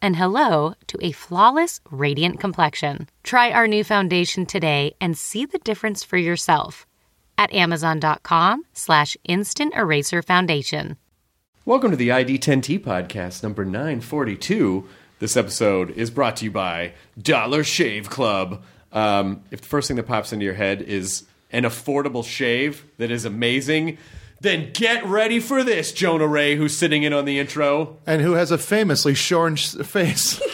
and hello to a flawless, radiant complexion. Try our new foundation today and see the difference for yourself at amazon.com slash instant eraser foundation. Welcome to the ID10T podcast number 942. This episode is brought to you by Dollar Shave Club. Um, if the first thing that pops into your head is an affordable shave that is amazing, then get ready for this, Jonah Ray, who's sitting in on the intro. and who has a famously shorn face.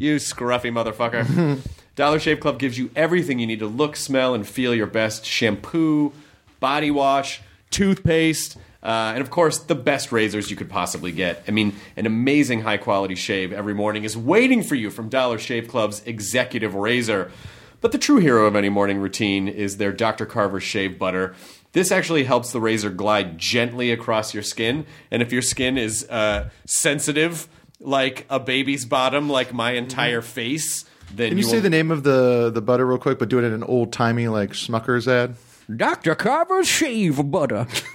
You scruffy motherfucker. Dollar Shave Club gives you everything you need to look, smell, and feel your best shampoo, body wash, toothpaste, uh, and of course, the best razors you could possibly get. I mean, an amazing high quality shave every morning is waiting for you from Dollar Shave Club's executive razor. But the true hero of any morning routine is their Dr. Carver shave butter. This actually helps the razor glide gently across your skin, and if your skin is uh, sensitive, like a baby's bottom, like my entire face, then Can you say will- the name of the, the butter real quick, but do it in an old timey like Smucker's ad? Dr. Carver's shave butter.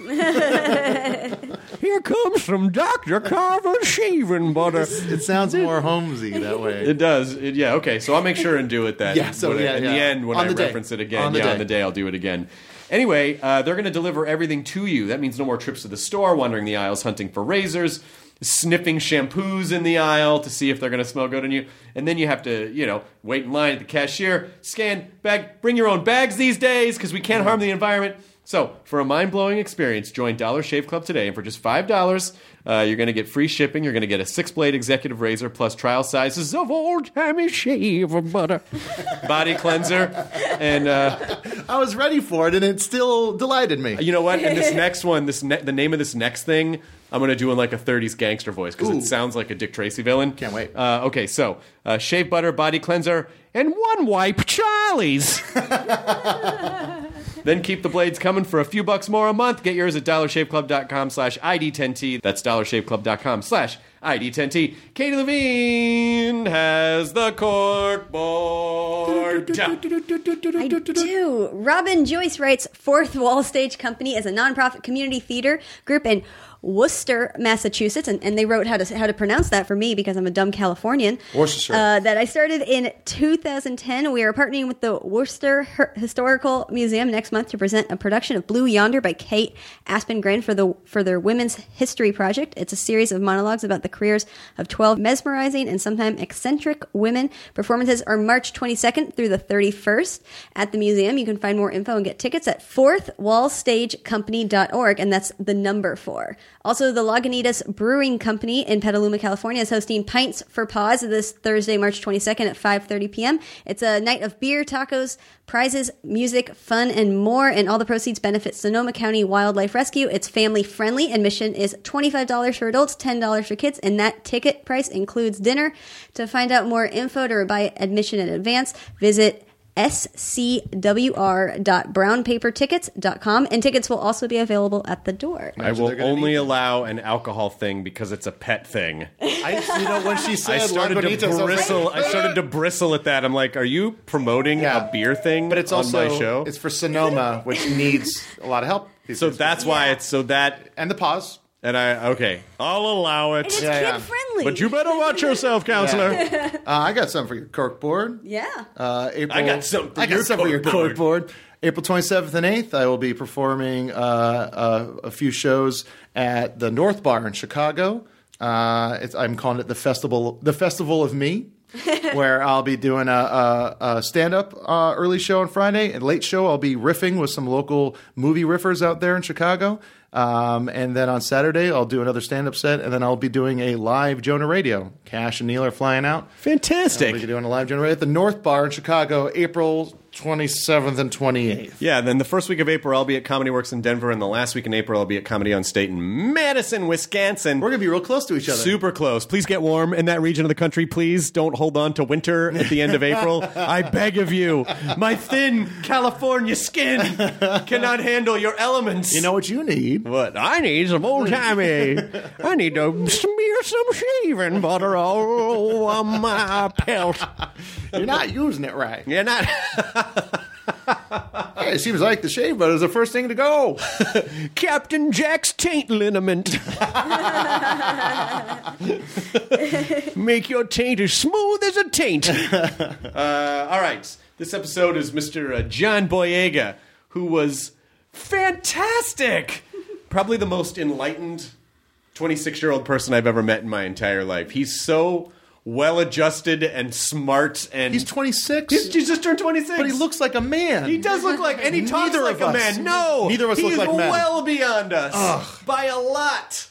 Here comes some Dr. Carver's shaving butter. It sounds more homesy that way. It does. It, yeah. Okay. So I'll make sure and do it that. Yeah, so when I- yeah, in the end when On I the day. reference it again. On the yeah, day. on the day I'll do it again. Anyway, uh, they're going to deliver everything to you. That means no more trips to the store, wandering the aisles hunting for razors, sniffing shampoos in the aisle to see if they're going to smell good on you, and then you have to, you know, wait in line at the cashier, scan, bag, bring your own bags these days because we can't harm the environment. So, for a mind blowing experience, join Dollar Shave Club today, and for just five dollars, uh, you're going to get free shipping. You're going to get a six blade executive razor plus trial sizes of old timey shave butter, body cleanser, and uh, I was ready for it, and it still delighted me. you know what? And this next one, this ne- the name of this next thing, I'm going to do in like a 30s gangster voice because it sounds like a Dick Tracy villain. Can't wait. Uh, okay, so uh, shave butter, body cleanser, and one wipe Charlie's. Then keep the blades coming for a few bucks more a month. Get yours at dollarshaveclub.com slash ID10T. That's dollarshaveclub.com slash ID10T. Katie Levine has the cork board. I do. Robin Joyce writes Fourth Wall Stage Company is a nonprofit community theater group in Worcester, Massachusetts, and, and they wrote how to how to pronounce that for me because I'm a dumb Californian. Uh, that I started in 2010. We are partnering with the Worcester Historical Museum next month to present a production of Blue Yonder by Kate Aspengren for the for their Women's History Project. It's a series of monologues about the careers of 12 mesmerizing and sometimes eccentric women. Performances are March 22nd through the 31st at the museum. You can find more info and get tickets at fourthwallstagecompany.org, and that's the number four. Also, the Lagunitas Brewing Company in Petaluma, California is hosting Pints for Paws this Thursday, March 22nd at 5.30 p.m. It's a night of beer, tacos, prizes, music, fun, and more, and all the proceeds benefit Sonoma County Wildlife Rescue. It's family friendly. Admission is $25 for adults, $10 for kids, and that ticket price includes dinner. To find out more info to buy admission in advance, visit scwr.brownpapertickets.com and tickets will also be available at the door. I Imagine will they're gonna only need- allow an alcohol thing because it's a pet thing. I, you know, when she I said started to Lagunitas, I was bristle. I started to bristle at that. I'm like, "Are you promoting Yeah. a beer thing But it's on also my show?" it's for Sonoma, which needs a lot of help. so that's why it's so that. and the pause. And I okay, I'll allow it. It's Yeah, yeah. kid friendly. But you better watch yourself, counselor. Uh, I got something for your cork board. Yeah. Uh, April, I got something for I got your something for your cork cork board. April 27th and 8th, I will be performing uh, uh, a few shows at the North Bar in Chicago. Uh, it's, I'm calling it the festival, the festival of me, where I'll be doing a, a, a stand-up uh, early show on Friday and late show. I'll be riffing with some local movie riffers out there in Chicago. Um, and then on Saturday, I'll do another stand-up set, and then I'll be doing a live Jonah Radio. Cash and Neil are flying out. I'll be Fantastic. doing a live Jonah Radio at the North Bar in Chicago, April 27th and 28th. Yeah, then the first week of April, I'll be at Comedy Works in Denver, and the last week in April, I'll be at Comedy on State in Madison, Wisconsin. We're gonna be real close to each other. Super close. Please get warm in that region of the country. Please don't hold on to winter at the end of April. I beg of you. My thin California skin cannot handle your elements. You know what you need? what? I need some old timey. I need to smear some shaving butter all on my pelt. You're not using it right. You're not. Hey, it seems like the shave butter is the first thing to go. Captain Jack's taint liniment. Make your taint as smooth as a taint. uh, all right. This episode is Mr. Uh, John Boyega, who was fantastic. Probably the most enlightened 26 year old person I've ever met in my entire life. He's so well adjusted and smart and. He's 26. He's, he's just turned 26. but he looks like a man. He does look like, and he talks Neither like of a us. man. No, Neither of us he look is like men. well beyond us by a lot,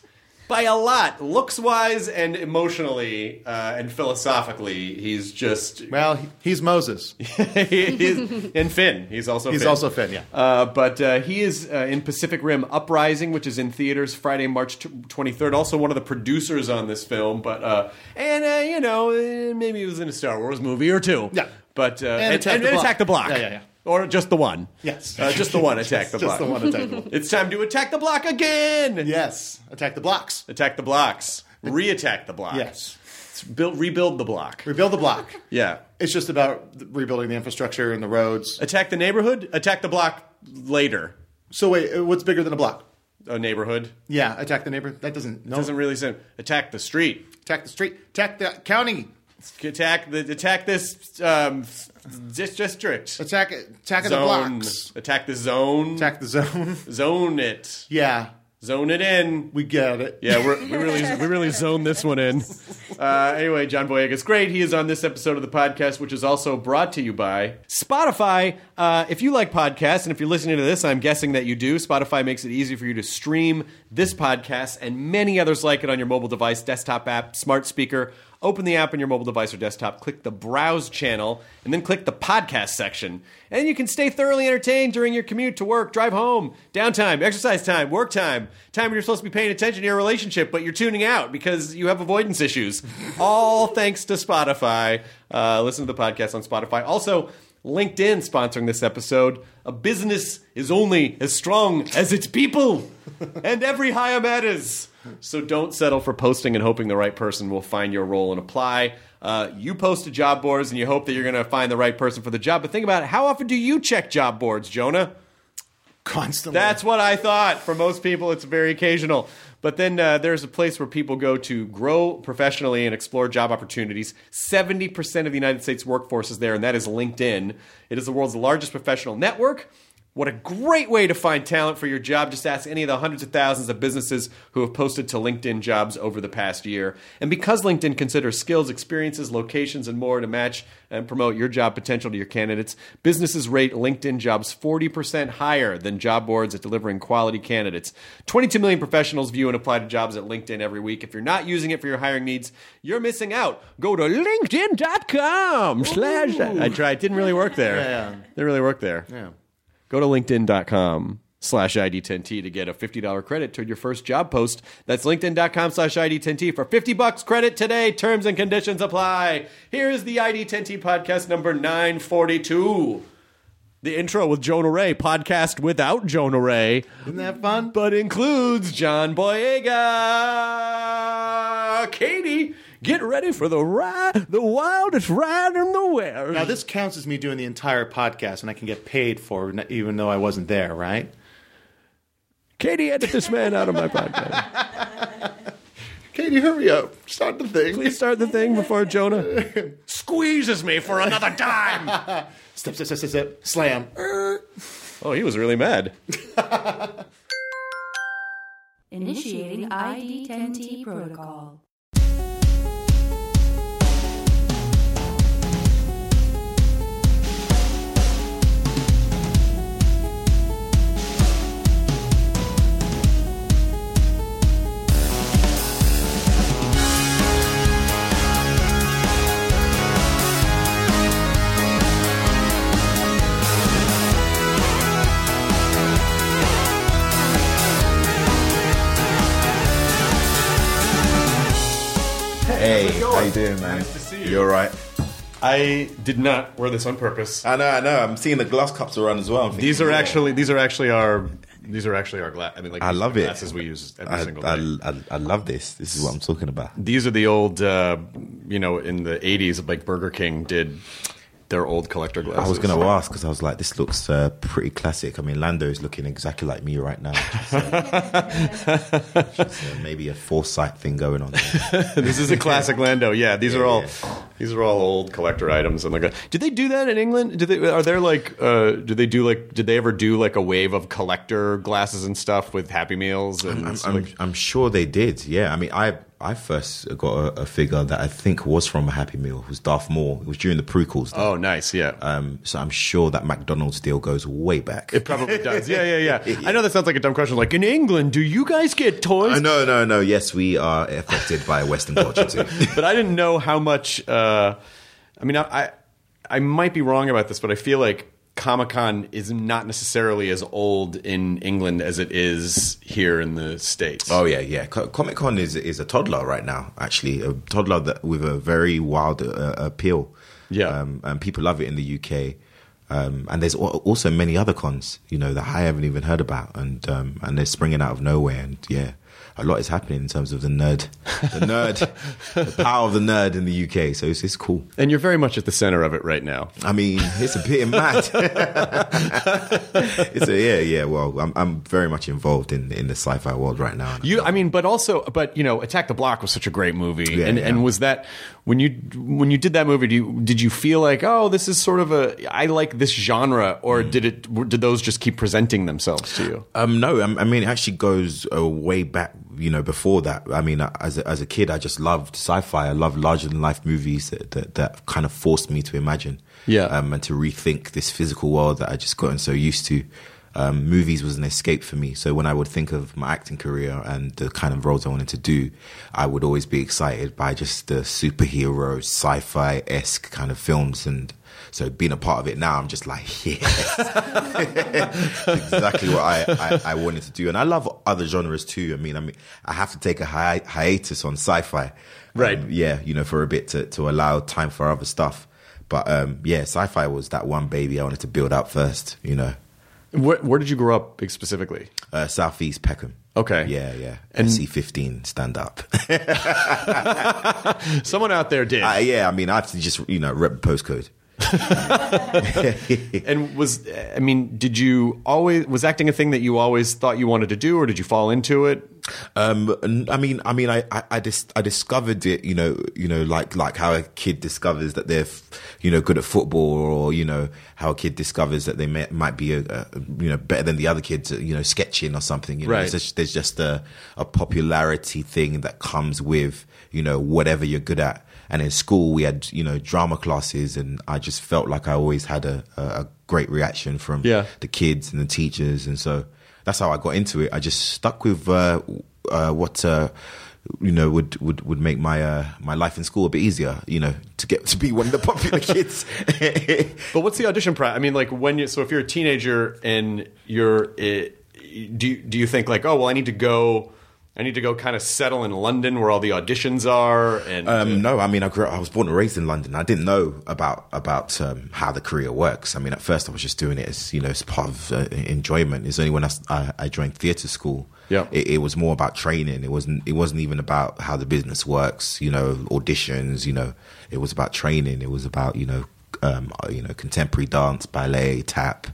by a lot. Looks wise and emotionally uh, and philosophically, he's just. Well, he's Moses. he's, and Finn, he's also He's Finn. also Finn, yeah. Uh, but uh, he is uh, in Pacific Rim Uprising, which is in theaters Friday, March twenty third. Also, one of the producers on this film. But uh, and uh, you know, maybe he was in a Star Wars movie or two. Yeah. But uh, And Attack and, the and Block. Attack the Block. Yeah, yeah, yeah. Or just the one. Yes. Uh, just the one. Attack the block. Just the one attack the block. It's time to attack the block again. Yes. Attack the blocks. Attack the blocks. Re-attack the block. Yes. It's build, rebuild the block. Rebuild the block. Yeah. It's just about rebuilding the infrastructure and the roads. Attack the neighborhood. Attack the block later. So wait, uh, what's bigger than a block? A neighborhood. Yeah, attack the neighbor. That doesn't. No. Doesn't really say attack the street. attack the street. Attack the county. Attack the attack this um, dis- district Attack. Attack of the blocks. Attack the zone. Attack the zone. Zone it. yeah, Zone it in. we get it. Yeah, we're, we really we really zoned this one in. Uh, anyway, John Boyega's great. He is on this episode of the podcast, which is also brought to you by Spotify. Uh, if you like podcasts, and if you're listening to this, I'm guessing that you do. Spotify makes it easy for you to stream this podcast and many others like it on your mobile device, desktop app, smart speaker. Open the app on your mobile device or desktop, click the browse channel, and then click the podcast section. And you can stay thoroughly entertained during your commute to work, drive home, downtime, exercise time, work time, time when you're supposed to be paying attention to your relationship, but you're tuning out because you have avoidance issues. All thanks to Spotify. Uh, listen to the podcast on Spotify. Also, LinkedIn sponsoring this episode. A business is only as strong as its people, and every hire matters. So don't settle for posting and hoping the right person will find your role and apply. Uh, you post to job boards and you hope that you're going to find the right person for the job. But think about it. How often do you check job boards, Jonah? Constantly. That's what I thought. For most people, it's very occasional. But then uh, there's a place where people go to grow professionally and explore job opportunities. 70% of the United States workforce is there, and that is LinkedIn. It is the world's largest professional network. What a great way to find talent for your job. Just ask any of the hundreds of thousands of businesses who have posted to LinkedIn jobs over the past year. And because LinkedIn considers skills, experiences, locations, and more to match and promote your job potential to your candidates, businesses rate LinkedIn jobs 40% higher than job boards at delivering quality candidates. 22 million professionals view and apply to jobs at LinkedIn every week. If you're not using it for your hiring needs, you're missing out. Go to linkedin.com slash. I tried. It Didn't really work there. Yeah. Didn't really work there. Yeah. Go to linkedin.com slash ID10T to get a $50 credit toward your first job post. That's linkedin.com slash ID10T for 50 bucks credit today. Terms and conditions apply. Here's the ID10T podcast number 942. The intro with Jonah Ray, podcast without Jonah Ray, Isn't that fun? but includes John Boyega. Katie, get ready for the ride, the wildest ride in the world. Now this counts as me doing the entire podcast, and I can get paid for it, even though I wasn't there, right? Katie, edit this man out of my podcast. Katie, hurry up! Start the thing. Please start the thing before Jonah squeezes me for another dime. Step, step, step, step, step. Slam. Oh, he was really mad. Initiating ID10T protocol. Hey, how you doing, man? Nice to see you. You all right? I did not wear this on purpose. I know, I know. I'm seeing the glass cups around as well. I'm These thinking, are yeah. actually these are actually our these are actually our glass. I mean, like I these love are it. Glasses we use every I, single I, day. I, I love this. This is what I'm talking about. These are the old, uh, you know, in the '80s, like Burger King did their old collector glasses. I was going to ask because I was like, this looks uh, pretty classic. I mean, Lando is looking exactly like me right now. Just, uh, just, uh, maybe a foresight thing going on. There. this is a classic Lando. Yeah, these are all yeah. these are all old collector items. And like, a, did they do that in England? Did they? Are there like? Uh, did they do like? Did they ever do like a wave of collector glasses and stuff with Happy Meals? And I'm, I'm, like, I'm sure they did. Yeah, I mean, I I first got a, a figure that I think was from a Happy Meal. It was Darth Maul. It was during the prequels. though. oh, nice. Yeah. Um, so I'm sure that McDonald's deal goes way back. it probably does. Yeah, yeah, yeah. I know that sounds like a dumb question. Like in England, do you guys get toys? Uh, no, no, no. Yes, we are affected by Western culture too. but I didn't know how much. Uh, I mean, I, I I might be wrong about this, but I feel like Comic Con is not necessarily as old in England as it is here in the states. Oh yeah, yeah. Comic Con is is a toddler right now. Actually, a toddler that with a very wild uh, appeal. Yeah. um, and people love it in the UK. Um, and there's also many other cons, you know, that I haven't even heard about, and um, and they're springing out of nowhere. And yeah, a lot is happening in terms of the nerd, the nerd, the power of the nerd in the UK. So it's, it's cool. and you're very much at the center of it right now. I mean, it's a bit mad. it's a yeah, yeah. Well, I'm I'm very much involved in in the sci-fi world right now. You, I mean, but also, but you know, Attack the Block was such a great movie, Yeah, and yeah. and was that when you when you did that movie, do you, did you feel like, oh, this is sort of a I like this genre, or did it did those just keep presenting themselves to you? Um, no, I, I mean, it actually goes uh, way back. You know, before that, I mean, as a, as a kid, I just loved sci-fi. I loved larger than life movies that, that that kind of forced me to imagine, Yeah. um, and to rethink this physical world that I just gotten so used to. Um, movies was an escape for me. So when I would think of my acting career and the kind of roles I wanted to do, I would always be excited by just the superhero, sci-fi esque kind of films and. So being a part of it now, I'm just like, yes, exactly what I, I, I wanted to do. And I love other genres too. I mean, I mean, I have to take a hi- hiatus on sci-fi, Right. Um, yeah, you know, for a bit to, to allow time for other stuff. But um, yeah, sci-fi was that one baby I wanted to build up first. You know, Where, where did you grow up specifically? uh, Southeast Peckham. Okay. Yeah, yeah. And- SE15, stand up. Someone out there did. uh, yeah, I mean, I have to just you know rep the postcode. and was I mean, did you always was acting a thing that you always thought you wanted to do, or did you fall into it? Um, I mean, I mean, I, I, I, dis- I discovered it, you know, you know, like, like how a kid discovers that they're, you know, good at football or, you know, how a kid discovers that they may, might be, a, a, you know, better than the other kids, you know, sketching or something, you know, Right. Just, there's just a, a popularity thing that comes with, you know, whatever you're good at. And in school, we had, you know, drama classes and I just felt like I always had a, a, a great reaction from Yeah. the kids and the teachers, and so that's how I got into it. I just stuck with uh, uh, what uh, you know would, would, would make my uh, my life in school a bit easier. You know, to get to be one of the popular kids. But what's the audition process? I mean, like when you so if you're a teenager and you're eh, do you, do you think like oh well I need to go I need to go kind of settle in London where all the auditions are and Um, no, I mean, I grew up, I was born and raised in London. I didn't know about about um, how the career works. I mean, at first, I was just doing it as you know, as part of uh, enjoyment. It's only when I joined theatre school, Yeah. it, it was more about training. It wasn't it wasn't even about how the business works. You know, auditions. You know, it was about training. It was about you know. Um, you know, contemporary dance, ballet, tap,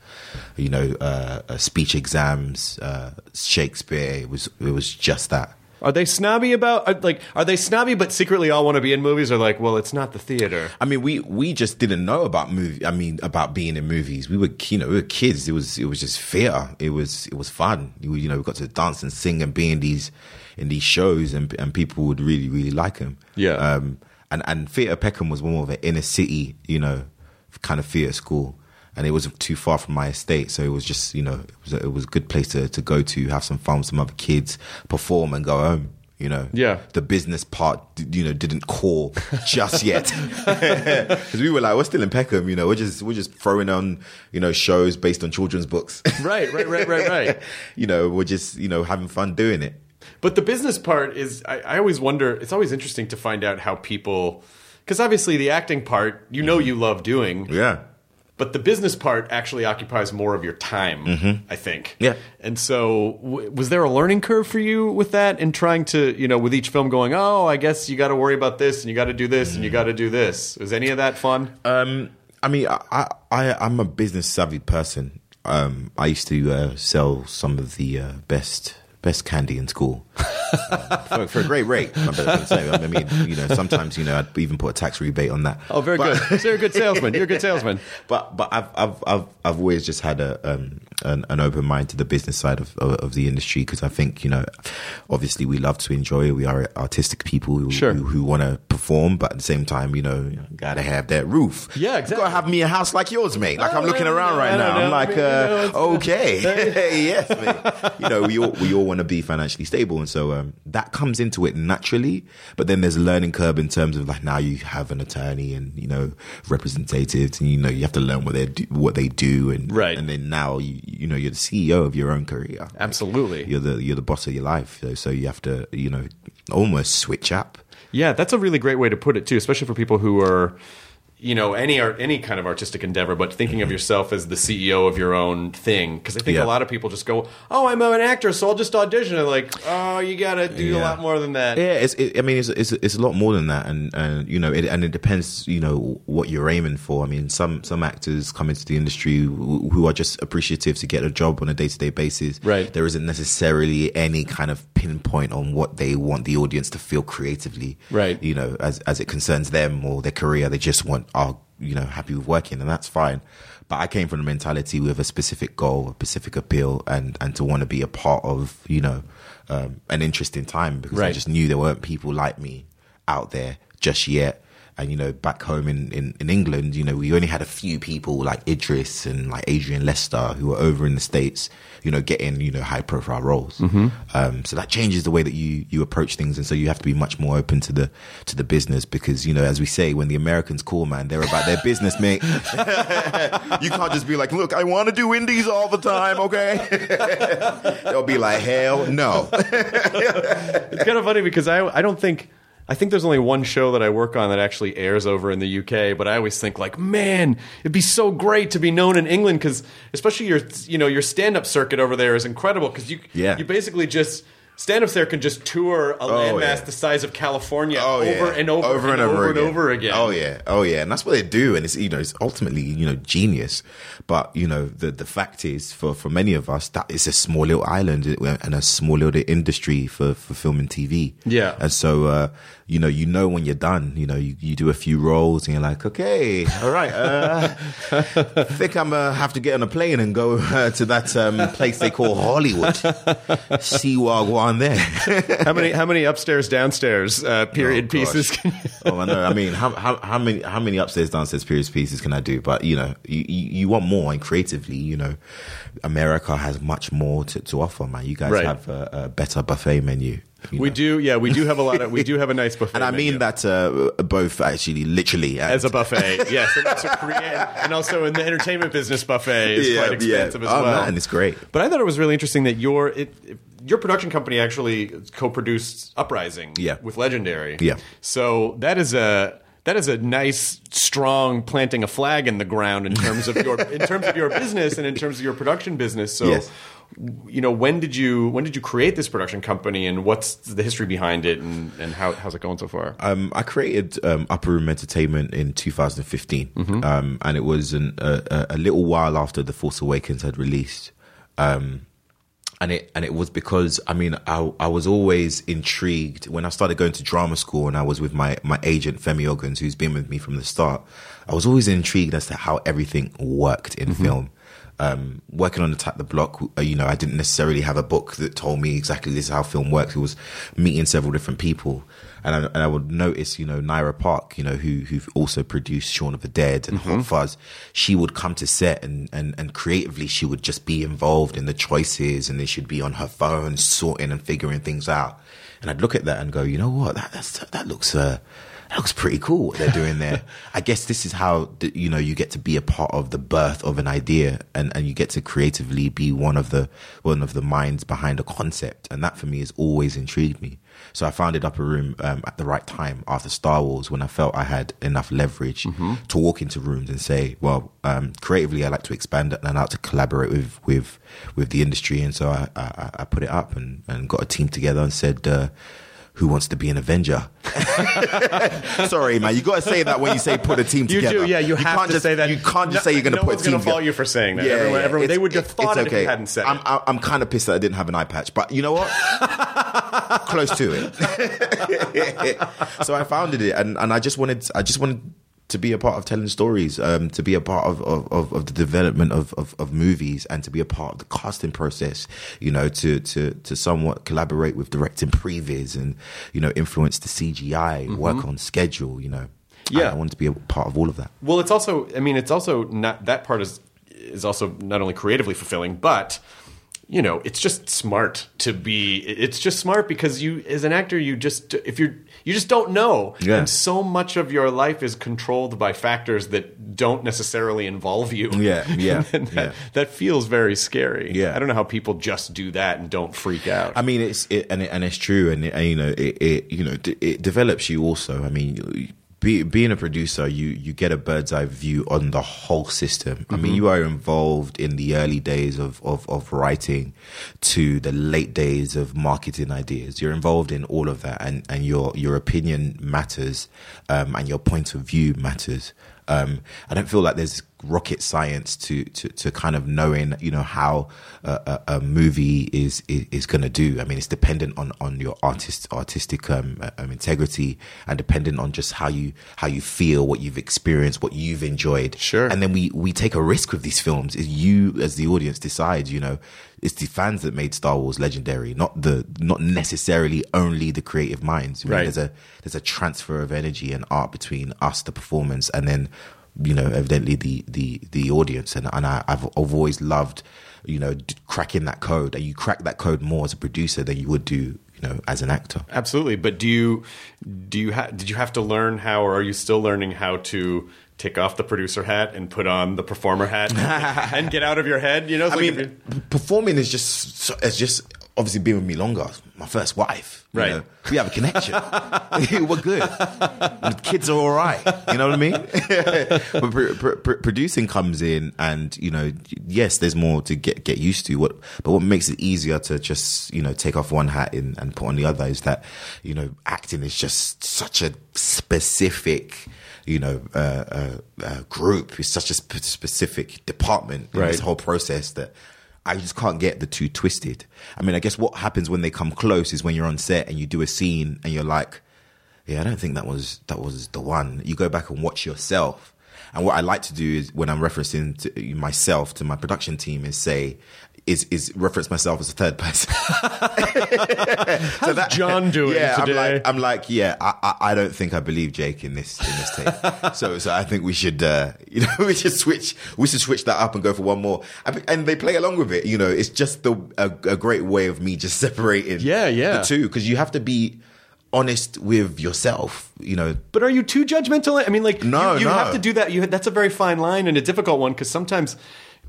you know, uh, uh, speech exams, uh, Shakespeare. It was, it was just that. Are they snobby about uh, like? Are they snobby but secretly all want to be in movies? Or like, well, it's not the theater. I mean, we we just didn't know about movie. I mean, about being in movies. We were, you know, we were kids. It was it was just theater. It was it was fun. You, you know, we got to dance and sing and be in these in these shows, and and people would really really like them. Yeah. Um. And and Theatre Peckham was more of an inner city, you know, kind of theatre school. And it wasn't too far from my estate, so it was just you know it was a, it was a good place to, to go to have some fun with some other kids, perform and go home. You know, Yeah. the business part, you know, didn't call just yet because we were like, we're still in Peckham, you know, we're just we're just throwing on, you know, shows based on children's books, Right, right, right, right, right. you know, we're just you know having fun doing it. But the business part is, I, I always wonder. It's always interesting to find out how people, because obviously the acting part, you know, you love doing. Yeah, But the business part actually occupies more of your time, I think. Yeah. And so, w- was there a learning curve for you with that in trying to, you know, with each film going, oh, I guess you got to worry about this and you got to do this and you got to do this. Was any of that fun? Um, I mean, I, I, I I'm a business savvy person. Um, I used to uh, sell some of the uh, best best candy in school uh, for, for a great rate. I better than say. I mean, you know, sometimes you know I'd even put a tax rebate on that. oh, very But- good. So you're a good salesman. You're a good salesman. but but I've I've I've I've always just had a um an, an open mind to the business side of of, of the industry because I think you know obviously we love to enjoy we are artistic people who Sure. who, who want to perform but at the same time you know gotta have that roof Yeah, exactly. gotta have me a house like yours mate like Oh, I'm looking well, around you right now I'm like I mean, you know, uh, okay yes mate you know we all we all want to be financially stable and so um that comes into it naturally but then there's a learning curve in terms of like now you have an attorney and you know representatives and you know you have to learn what they do what they do and Right. and then now you you know you're the CEO of your own career Absolutely. you're the you're the boss of your life so, so you have to you know almost switch up Yeah, that's a really great way to put it too, especially for people who are, you know, any art, any kind of artistic endeavor, but thinking of mm-hmm. yourself as the CEO of your own thing. Because I think Yeah. a lot of people just go, "Oh, I'm an actor, so I'll just audition." And like, oh, you got to do a lot more than that. Yeah, it's, it, I mean, it's, it's it's a lot more than that, and and you know, it, and it depends, you know, what you're aiming for. I mean, some some actors come into the industry who, who are just appreciative to get a job on a day to day basis. Right. There isn't necessarily any kind of pinpoint on what they want the audience to feel creatively. Right. You know, as as it concerns them or their career, they just want are you know happy with working, and that's fine. But I came from the mentality with a specific goal, a specific appeal, and and to want to be a part of you know um, an interesting time because I just knew there weren't people like me out there just yet. And you know, back home in, in, in England, you know, we only had a few people like Idris and like Adrian Lester who were over in the states, you know, getting you know high profile roles. Mm-hmm. Um, so that changes the way that you you approach things, and so you have to be much more open to the to the business because you know, as we say, when the Americans call, man, they're about their business, mate. you can't just be like, look, I want to do indies all the time, okay? They'll be like, hell no. It's kind of funny because I I don't think I think there's only one show that I work on that actually airs over in the UK, but I always think like, man, it'd be so great to be known in England because especially your you know your stand up circuit over there is incredible because you Yeah. you basically just stand ups there can just tour a landmass yeah. the size of California Oh, over yeah. and over, and, over, and over again. Oh yeah, oh yeah, and that's what they do, and it's you know it's ultimately you know genius. But you know the the fact is for for many of us that is a small little island and a small little industry for for film and TV. Yeah. and so uh, you know you know when you're done, you know you, you do a few roles and you're like, okay, all right, uh, I think I'm gonna have to get on a plane and go uh, to that um, place they call Hollywood. See on there. how many how many upstairs downstairs uh, period Oh, pieces? Can you, oh, I know. I mean, how, how how many how many upstairs downstairs period pieces can I do? But you know, you, you, you want more, and creatively, you know, America has much more to, to offer, man. You guys Right. have a, a better buffet menu. We know. do, yeah, we do have a lot of we do have a nice buffet, and I menu. mean that uh, both actually, literally, and- as a buffet, yes, and also, Korean, and also in the entertainment business, buffet is Yeah, quite yeah. expensive as Oh, well. man, it's great. But I thought it was really interesting that your it, your production company actually co-produced Uprising, Yeah. with Legendary, Yeah. So that is a that is a nice, strong planting a flag in the ground in terms of your in terms of your business and in terms of your production business. So. Yes. You know when did you when did you create this production company and what's the history behind it and, and how, how's it going so far? Um, I created um, Upper Room Entertainment in 2015, Mm-hmm. um, and it was an, a, a- little while after The Force Awakens had released. Um, and it and it was because I mean I I was always intrigued when I started going to drama school and I was with my my agent Femi Oguns who's been with me from the start. I was always intrigued as to how everything worked in film. Um, working on Attack the Block, uh, you know, I didn't necessarily have a book that told me exactly this is how film works. It was meeting several different people, and I, and I would notice, you know, Nira Park, you know, who who also produced Shaun of the Dead and Hot Fuzz. She would come to set and and and creatively, she would just be involved in the choices, and then she'd be on her phone sorting and figuring things out. And I'd look at that and go, you know what, that that's, that looks. Uh, that looks pretty cool what they're doing there. I guess this is how you know you get to be a part of the birth of an idea, and, and you get to creatively be one of the one of the minds behind a concept, and that for me has always intrigued me. So I founded Upper Room um, at the right time after Star Wars, when I felt I had enough leverage to walk into rooms and say, "Well, um, creatively, I like to expand and I like to collaborate with with with the industry." And so I I, I put it up and, and got a team together and said. Uh, who wants to be an Avenger? Sorry, man. You got to say that when you say put a team You together. do, yeah. You, have can't to just, say that. You can't just No- say you're going to no put a team gonna fault together. you for saying that. Everyone- everyone- they would have thought it if you okay. hadn't said I'm, it. I'm, I'm kind of pissed that I didn't have an eye patch, but you know what? Close to it. so I founded it, and, and I just wanted, I just wanted to be a part of telling stories, um, to be a part of, of, of, the development of, of, of movies, and to be a part of the casting process. You know, to to to somewhat collaborate with directing previs and you know influence the CGI, work on schedule. You know, Yeah. I, I wanted to be a part of all of that. Well, it's also. I mean, it's also not that part is is also not only creatively fulfilling, but you know, it's just smart to be. It's just smart because you, as an actor, you just if you're you just don't know, Yeah. and so much of your life is controlled by factors that don't necessarily involve you. Yeah, yeah, that, yeah. that feels very scary. Yeah. I don't know how people just do that and don't freak out. I mean, it's it, and it, and it's true, and, it, and you know, it, it you know, d- it develops you also. I mean, you- be, being a producer, you you get a bird's eye view on the whole system. I mean, you are involved in the early days of, of of writing to the late days of marketing ideas. You're involved in all of that, and and your your opinion matters, um, and your point of view matters. Um, I don't feel like there's rocket science to, to, to kind of knowing, you know, how a, a, movie is, is, is going to do. I mean, it's dependent on, on your artist, artistic, um, um, integrity and dependent on just how you, how you feel, what you've experienced, what you've enjoyed. Sure. And then we, we take a risk with these films. Is you as the audience decide, you know, it's the fans that made Star Wars legendary, not the, not necessarily only the creative minds. Right. There's a, there's a transfer of energy and art between us, the performance, and then you know, evidently the the the audience, and and I, I've I've always loved, you know, d- cracking that code, and you crack that code more as a producer than you would do, you know, as an actor. Absolutely, but do you do you ha- did you have to learn how, or are you still learning how to take off the producer hat and put on the performer hat and get out of your head? You know, I like mean, if you- p- performing is just it's just obviously been with me longer. My first wife, you Right. know. we have a connection. We're good. The kids are all right. You know what I mean? but pr- pr- pr- producing comes in, and you know, yes, there's more to get get used to. What, but what makes it easier to just you know take off one hat and, and put on the other is that you know acting is just such a specific you know, uh, uh, uh, group. It's such a sp- specific department in this whole process that I just can't get the two twisted. I mean, I guess what happens when they come close is when you're on set and you do a scene and you're like, yeah, I don't think that was that was the one. You go back and watch yourself. And what I like to do is when I'm referencing to myself to my production team is say is is reference myself as a third person. How's John doing yeah, today? I'm like, I'm like, yeah, I, I, I don't think I believe Jake in this in this tape. so, so I think we should, uh, you know, we should switch, we should switch that up and go for one more. And, and they play along with it. You know, it's just the a, a great way of me just separating, Yeah, yeah. the two because you have to be honest with yourself. You know, But are you too judgmental? I mean, like, No, you, you no. have to do that. You, that's a very fine line and a difficult one because sometimes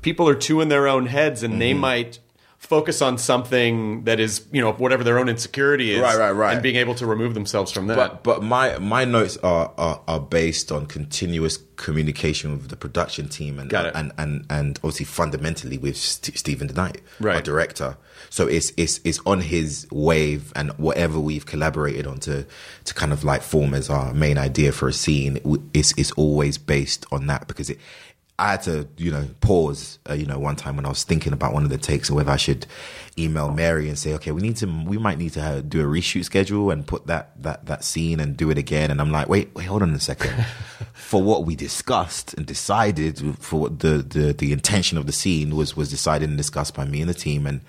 people are too in their own heads and Mm-hmm. they might focus on something that is, you know, whatever their own insecurity is, Right, right, right. and being able to remove themselves from that. But but my my notes are, are are based on continuous communication with the production team and and and and obviously fundamentally with St- Steven DeKnight, our director. So it's it's it's on his wave and whatever we've collaborated on to to kind of like form as our main idea for a scene is is always based on that because it. I had to, you know, pause, uh, you know, one time when I was thinking about one of the takes or whether I should email Mary and say, okay, we need to, we might need to uh, do a reshoot schedule and put that, that, that scene and do it again. And I'm like, wait, wait, hold on a second. for what we discussed and decided for what the, the, the intention of the scene was, was decided and discussed by me and the team. And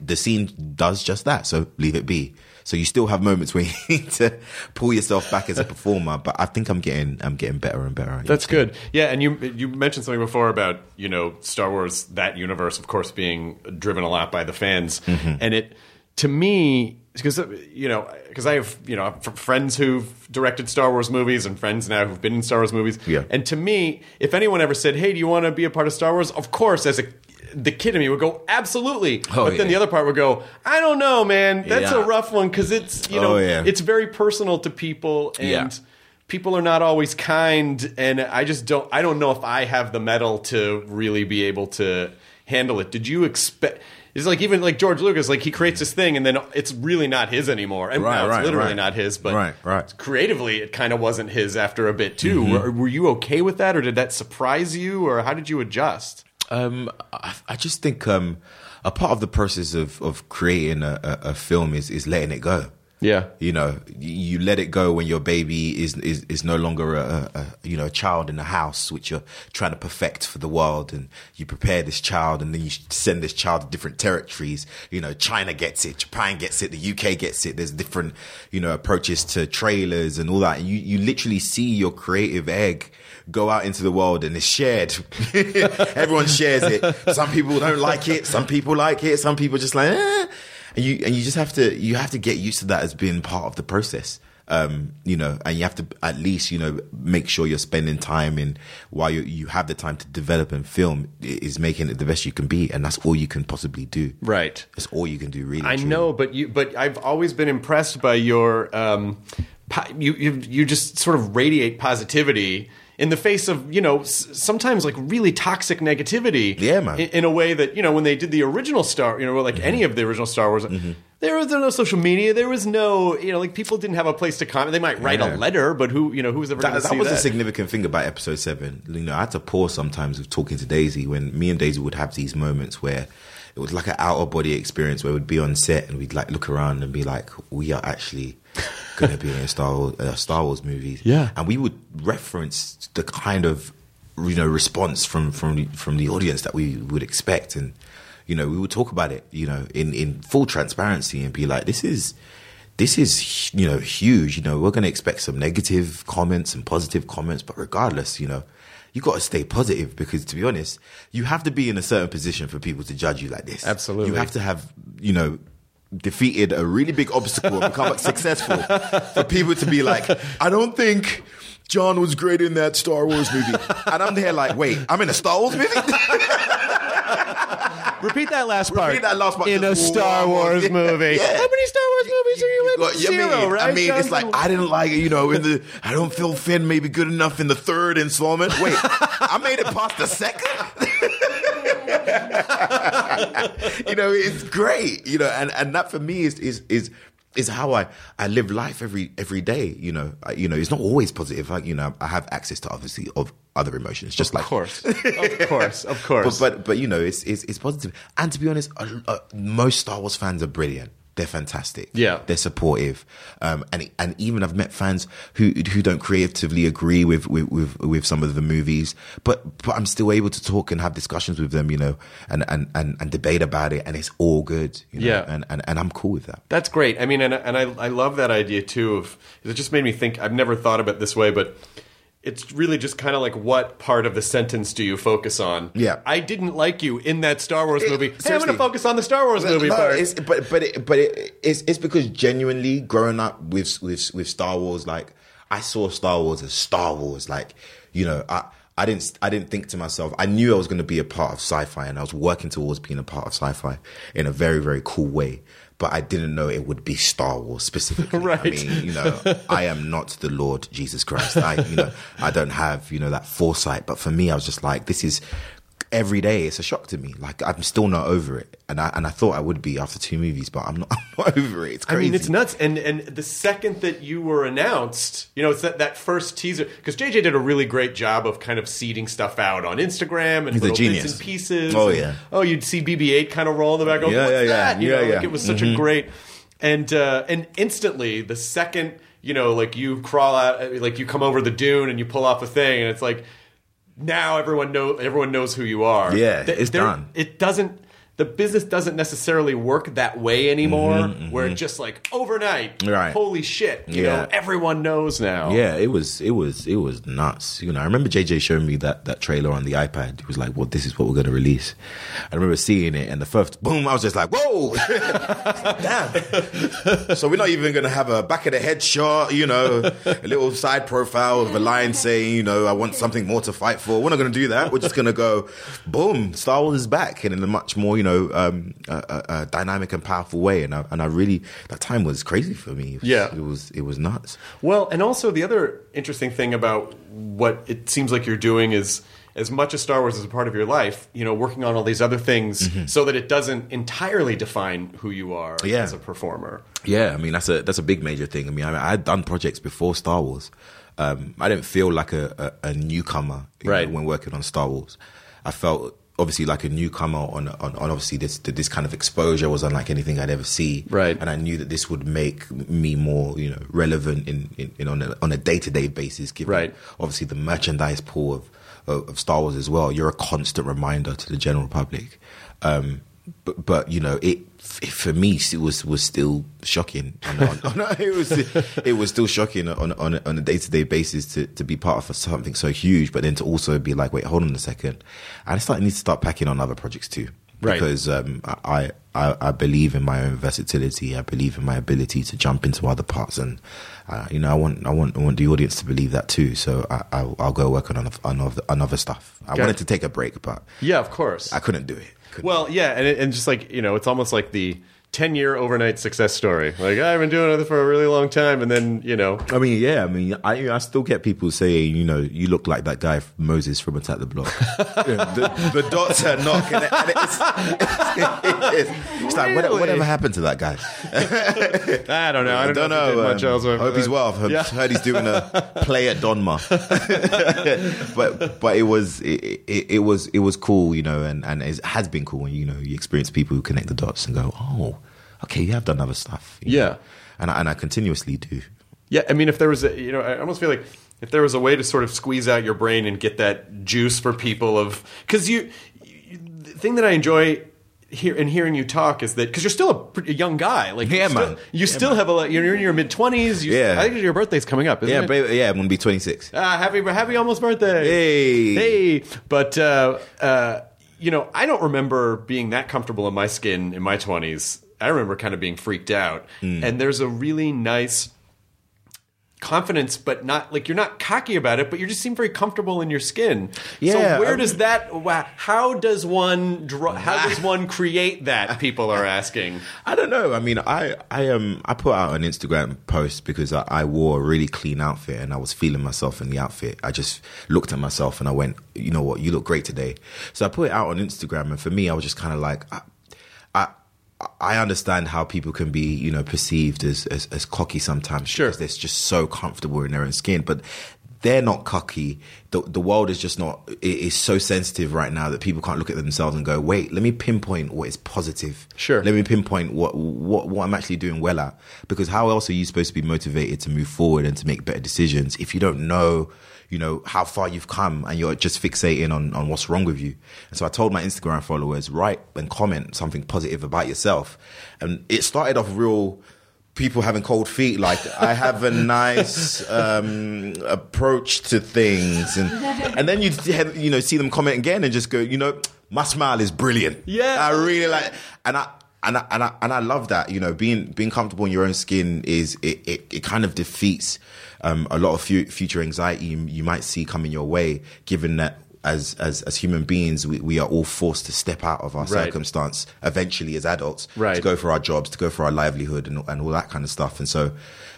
the scene does just that. So leave it be. So you still have moments where you need to pull yourself back as a performer, but I think I'm getting I'm getting better and better. That's good. Yeah, and you you mentioned something before about you know Star Wars that universe, of course, being driven a lot by the fans, Mm-hmm. and it to me because you know because I have you know friends who've directed Star Wars movies and friends now who've been in Star Wars movies. Yeah. And to me, if anyone ever said, "Hey, do you want to be a part of Star Wars?" Of course, as a the kid in me would go absolutely, Oh, but then yeah. the other part would go, I don't know, man. That's Yeah. a rough one because it's you know Oh, yeah. it's very personal to people and Yeah. people are not always kind and i just don't i don't know if i have the mettle to really be able to handle it did you expect it's like even like george lucas like he creates this thing and then it's really not his anymore and Right, now it's right, literally right. not his but Right, right. Mm-hmm. creatively it kind of wasn't his after a bit too were, were you okay with that or did that surprise you or how did you adjust Um, I, I just think um, a part of the process of, of creating a, a, a film is, is letting it go. Yeah. you know, you, let it go when your baby is is, is no longer a, a you know a child in the house, which you're trying to perfect for the world, and you prepare this child, and then you send this child to different territories. You know, China gets it, Japan gets it, the UK gets it. There's different you know approaches to trailers and all that, and you you literally see your creative egg go out into the world and it's shared. Everyone shares it. Some people don't like it. Some people like it. Some people just like, eh. And you and you just have to you have to get used to that as being part of the process. Um, you know, and you have to at least you know make sure you're spending time in while you you have the time to develop and film is making it the best you can be, and that's all you can possibly do. Right. That's all you can do. Really, I truly. know, but you, but I've always been impressed by your, um, you, you, you just sort of radiate positivity in the face of, you know, s- sometimes like really toxic negativity. Yeah, man. In, in a way that you know, when they did the original Star, you know, like any Mm-hmm. of the original Star Wars. There was, there was no social media. There was no, you know, like people didn't have a place to comment. They might write Yeah. a letter, but who, you know, who's ever That, that was that? a significant thing about episode seven. You know, I had to pause sometimes with talking to Daisy when me and Daisy would have these moments where it was like an out of body experience where we'd be on set and we'd like look around and be like, we are actually going to be in a Star Wars, uh, Star Wars movie. Yeah. and we would reference the kind of you know response from from the- from the audience that we would expect and you know we would talk about it you know in in full transparency and be like this is this is you know huge you know we're going to expect some negative comments and positive comments but regardless you know you got to stay positive because to be honest you have to be in a certain position for people to judge you like this Absolutely. you have to have you know defeated a really big obstacle and become successful for people to be like i don't think John was great in that Star Wars movie. And I'm there like, wait, I'm in a Star Wars movie? Repeat that last part. Repeat that last part. in a Star wow. Wars movie. Yeah. How many Star Wars movies are you in? Got- you Zero, mean, right? I mean, it's like I didn't like it. You know, in the I don't feel Finn maybe good enough in the third installment. Wait, I made it past the second. you know, it's great. You know, and and that for me is is is. Is how I, I live life every every day. You know, I, you know, it's not always positive. Like you know, I have access to obviously of other emotions, just like. Of like course, of course, of course. but, but but you know, it's it's, it's positive. And to be honest, uh, uh, most Star Wars fans are brilliant. They're fantastic. Yeah. they're supportive. Um, and and even I've met fans who who don't creatively agree with with with, with some of the movies, but but I'm still able to talk and have discussions with them. You know, and and and, and debate about it, and it's all good. You know? Yeah. and, and and I'm cool with that. That's great. I mean, and and I I love that idea too. Of it just made me think. I've never thought of it this way, but it's really just kind of like what part of the sentence do you focus on? Yeah. I didn't like you in that Star Wars It- movie. Hey, I'm going to focus on the Star Wars movie No, part. it's, but but it, but it, it's it's because genuinely growing up with with with Star Wars, like I saw Star Wars as Star Wars. Like you know, I I didn't I didn't think to myself. I knew I was going to be a part of sci-fi, and I was working towards being a part of sci-fi in a very very cool way. But I didn't know it would be Star Wars specifically. Right. I mean, you know, I am not the Lord Jesus Christ. I, you know, I don't have you know that foresight. But for me, I was just like, this is every day it's a shock to me. Like I'm still not over it, and I and I thought I would be after two movies, but I'm not. I'm not over it. It's crazy. I mean, it's nuts. And and the second that you were announced, you know, it's that, that first teaser because JJ did a really great job of kind of seeding stuff out on Instagram and He's little bits and pieces. Oh, And, yeah. Oh, you'd see BB-8 kind of roll in the back. Going, Yeah, What's yeah, yeah. You Yeah, know, yeah. Mm-hmm. Like it was such a great. And uh, and instantly, the second you know, like you crawl out, like you come over the dune and you pull off a thing, and it's like now everyone know everyone knows who you are. Yeah, Th- it's done. It doesn't. The business doesn't necessarily work that way anymore, where it's just like overnight. Mm-hmm, Right. Holy shit! You Yeah. know, everyone knows now. Yeah, it was it was it was nuts. You know, I remember JJ showing me that that trailer on the iPad. He was like, "Well, this is what we're going to release." I remember seeing it, and the first boom, I was just like, "Whoa, damn!" so we're not even going to have a back of the head shot, you know, a little side profile of a line saying, "You know, I want something more to fight for." We're not going to do that. We're just going to go, boom, Star Wars is back, and in a much more, you know, um, uh, uh, dynamic and powerful way. And I, and I really that time was crazy for me. It was, Yeah. it was it was nuts. Well, and also the other interesting thing about what it seems like you're doing is as much as Star Wars is a part of your life, you know, working on all these other things so that it doesn't entirely define who you are Yeah. as a performer. Yeah, I mean that's a that's a big major thing. I mean, I, I had done projects before Star Wars. Um, I didn't feel like a, a, a newcomer Right. know, when working on Star Wars. I felt obviously like a newcomer on on, on obviously this this kind of exposure was unlike anything I'd ever see. Right. and I knew that this would make me more you know relevant in, in, in on a on a day to day basis. Given Right. obviously the merchandise pool of, of of Star Wars as well. You're a constant reminder to the general public. Um, but, but you know, it, f- for me it was was still shocking. On, on, on, it was it was still shocking on on a, on a day to day basis to, to be part of something so huge, but then to also be like, wait, hold on a second, I start need to start packing on other projects too, Right. Because um, I, I I believe in my own versatility. I believe in my ability to jump into other parts, and uh, you know, I want I want I want the audience to believe that too. So I, I'll, I'll go work on another another, another stuff. I Got wanted it. to take a break, but Yeah, of course. I couldn't do it. Well, yeah, and, it, and just like you know, it's almost like the ten-year overnight success story. Like I've been doing it for a really long time, and then you know, I mean, yeah. I mean, I I still get people saying, you know, you look like that guy Moses from Attack the Block. The, the dots are not connected. And it's, it's, it's like what, Really? whatever happened to that guy? I don't know. I don't, know, if he did much um, else. with- hope he's well. I've heard, Yeah. heard he's doing a play at Donmar. but but it was it, it, it was it was cool, you know, and and it has been cool when you know you experience people who connect the dots and go, oh, okay, you have done other stuff. you know. Yeah. and I, and I continuously do. Yeah, I mean, if there was a, you know, I almost feel like if there was a way to sort of squeeze out your brain and get that juice for people of, because you, you, the thing that I enjoy hear in hearing you talk is that because you're still a, pretty young guy, like Yeah, you still, man. you Yeah, still man. have a, lot- you're in your mid twenties. Yeah. I think your birthday's coming up, isn't Yeah, it? baby, yeah, I'm gonna be 26. Ah, happy happy almost birthday. Hey. Hey. But uh, uh, you know, I don't remember being that comfortable in my skin in my 20s. I remember kind of being freaked out. Hmm. And there's a really nice confidence but not like you're not cocky about it but you just seem very comfortable in your skin Yeah, so where does that how does one draw how does one create that people are asking I don't know. I mean, I I um I put out an Instagram post because I, I wore a really clean outfit and I was feeling myself in the outfit. I just looked at myself and I went, you know what, you look great today. So I put it out on Instagram, and for me, I was just kind of like, I, I I understand how people can be, you know, perceived as as, as cocky sometimes Sure. because they're just so comfortable in their own skin, but. They're not cocky. The, the world is just not. It is so sensitive right now that people can't look at themselves and go, "Wait, let me pinpoint what is positive. Sure. Let me pinpoint what what what I'm actually doing well at. Because how else are you supposed to be motivated to move forward and to make better decisions if you don't know, you know, how far you've come and you're just fixating on on what's wrong with you. And so I told my Instagram followers, write and comment something positive about yourself. And it started off real people having cold feet like i have a nice um approach to things and and then you you know see them comment again and just go you know my smile is brilliant Yeah. i really like and i and I, and I and I love that you know being being comfortable in your own skin is it it, it kind of defeats um, a lot of fu- future anxiety you, you might see coming your way given that as as as human beings we, we are all forced to step out of our Right. circumstance eventually as adults Right. to go for our jobs to go for our livelihood and, and all that kind of stuff and so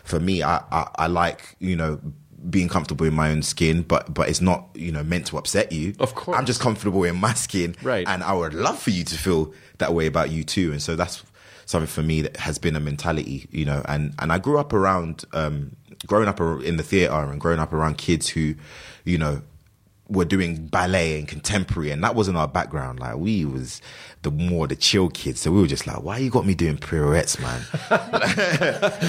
for me I, I I like you know being comfortable in my own skin, but but it's not you know meant to upset you. Of course. I'm just comfortable in my skin, Right. And I would love for you to feel that way about you too. And so that's something for me that has been a mentality, you know. And and I grew up around, um, growing up in the theater and growing up around kids who, you know, were doing ballet and contemporary, and that wasn't our background. Like we was the more the chill kids, so we were just like, "Why you got me doing pirouettes, man?"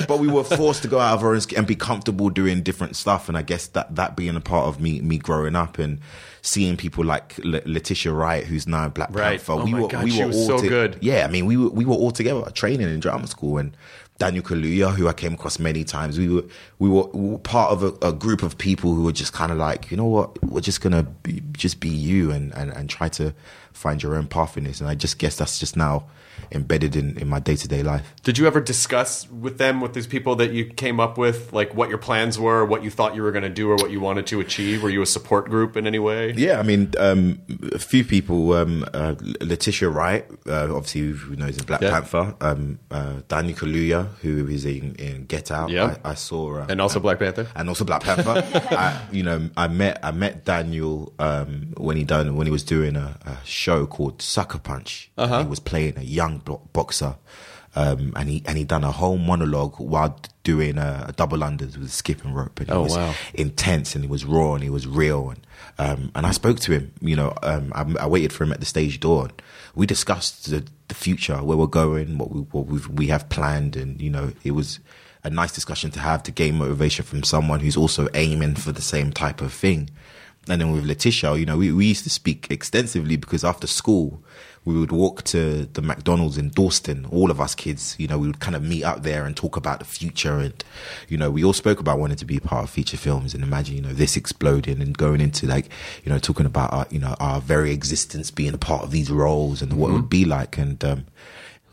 but we were forced to go out of our and be comfortable doing different stuff. And I guess that that being a part of me me growing up and seeing people like L- Letitia Wright, who's now in Black Right. Panther, Oh we were God, we were all so good. Yeah, I mean, we were we were all together training in drama school and. Daniel Kaluuya, who I came across many times, we were we were, we were part of a, a group of people who were just kind of like, you know what, we're just gonna be, just be you and, and and try to find your own path in this. And I just guess that's just now embedded in, in my day to day life. Did you ever discuss with them, with these people that you came up with, like what your plans were, what you thought you were going to do, or what you wanted to achieve? Were you a support group in any way? Yeah, I mean, um, a few people. Um, uh, Letitia Wright, uh, obviously, who knows in Black Yeah. Panther. Um, uh, Daniel Kaluuya, who is in, in Get Out. Yeah. I, I saw. Um, And also Black Panther? and also Black Panther. I, you know, I met I met Daniel um, when he done when he was doing a, a show called Sucker Punch. Uh-huh. He was playing a young bo- boxer, um, and he and he done a whole monologue while doing a, a double unders with a skipping rope. And it Oh, was wow. intense, and he was raw, and he was real, and um, and I spoke to him. You know, um, I, I waited for him at the stage door. And we discussed the, the future, where we're going, what we what we we have planned, and you know, it was a nice discussion to have to gain motivation from someone who's also aiming for the same type of thing. And then with Letitia, you know, we, we used to speak extensively because after school, we would walk to the McDonald's in Dalston, all of us kids, you know, we would kind of meet up there and talk about the future. And, you know, we all spoke about wanting to be part of feature films and imagine, you know, this exploding and going into like, you know, talking about our, you know, our very existence being a part of these roles and what it would be like. And, um,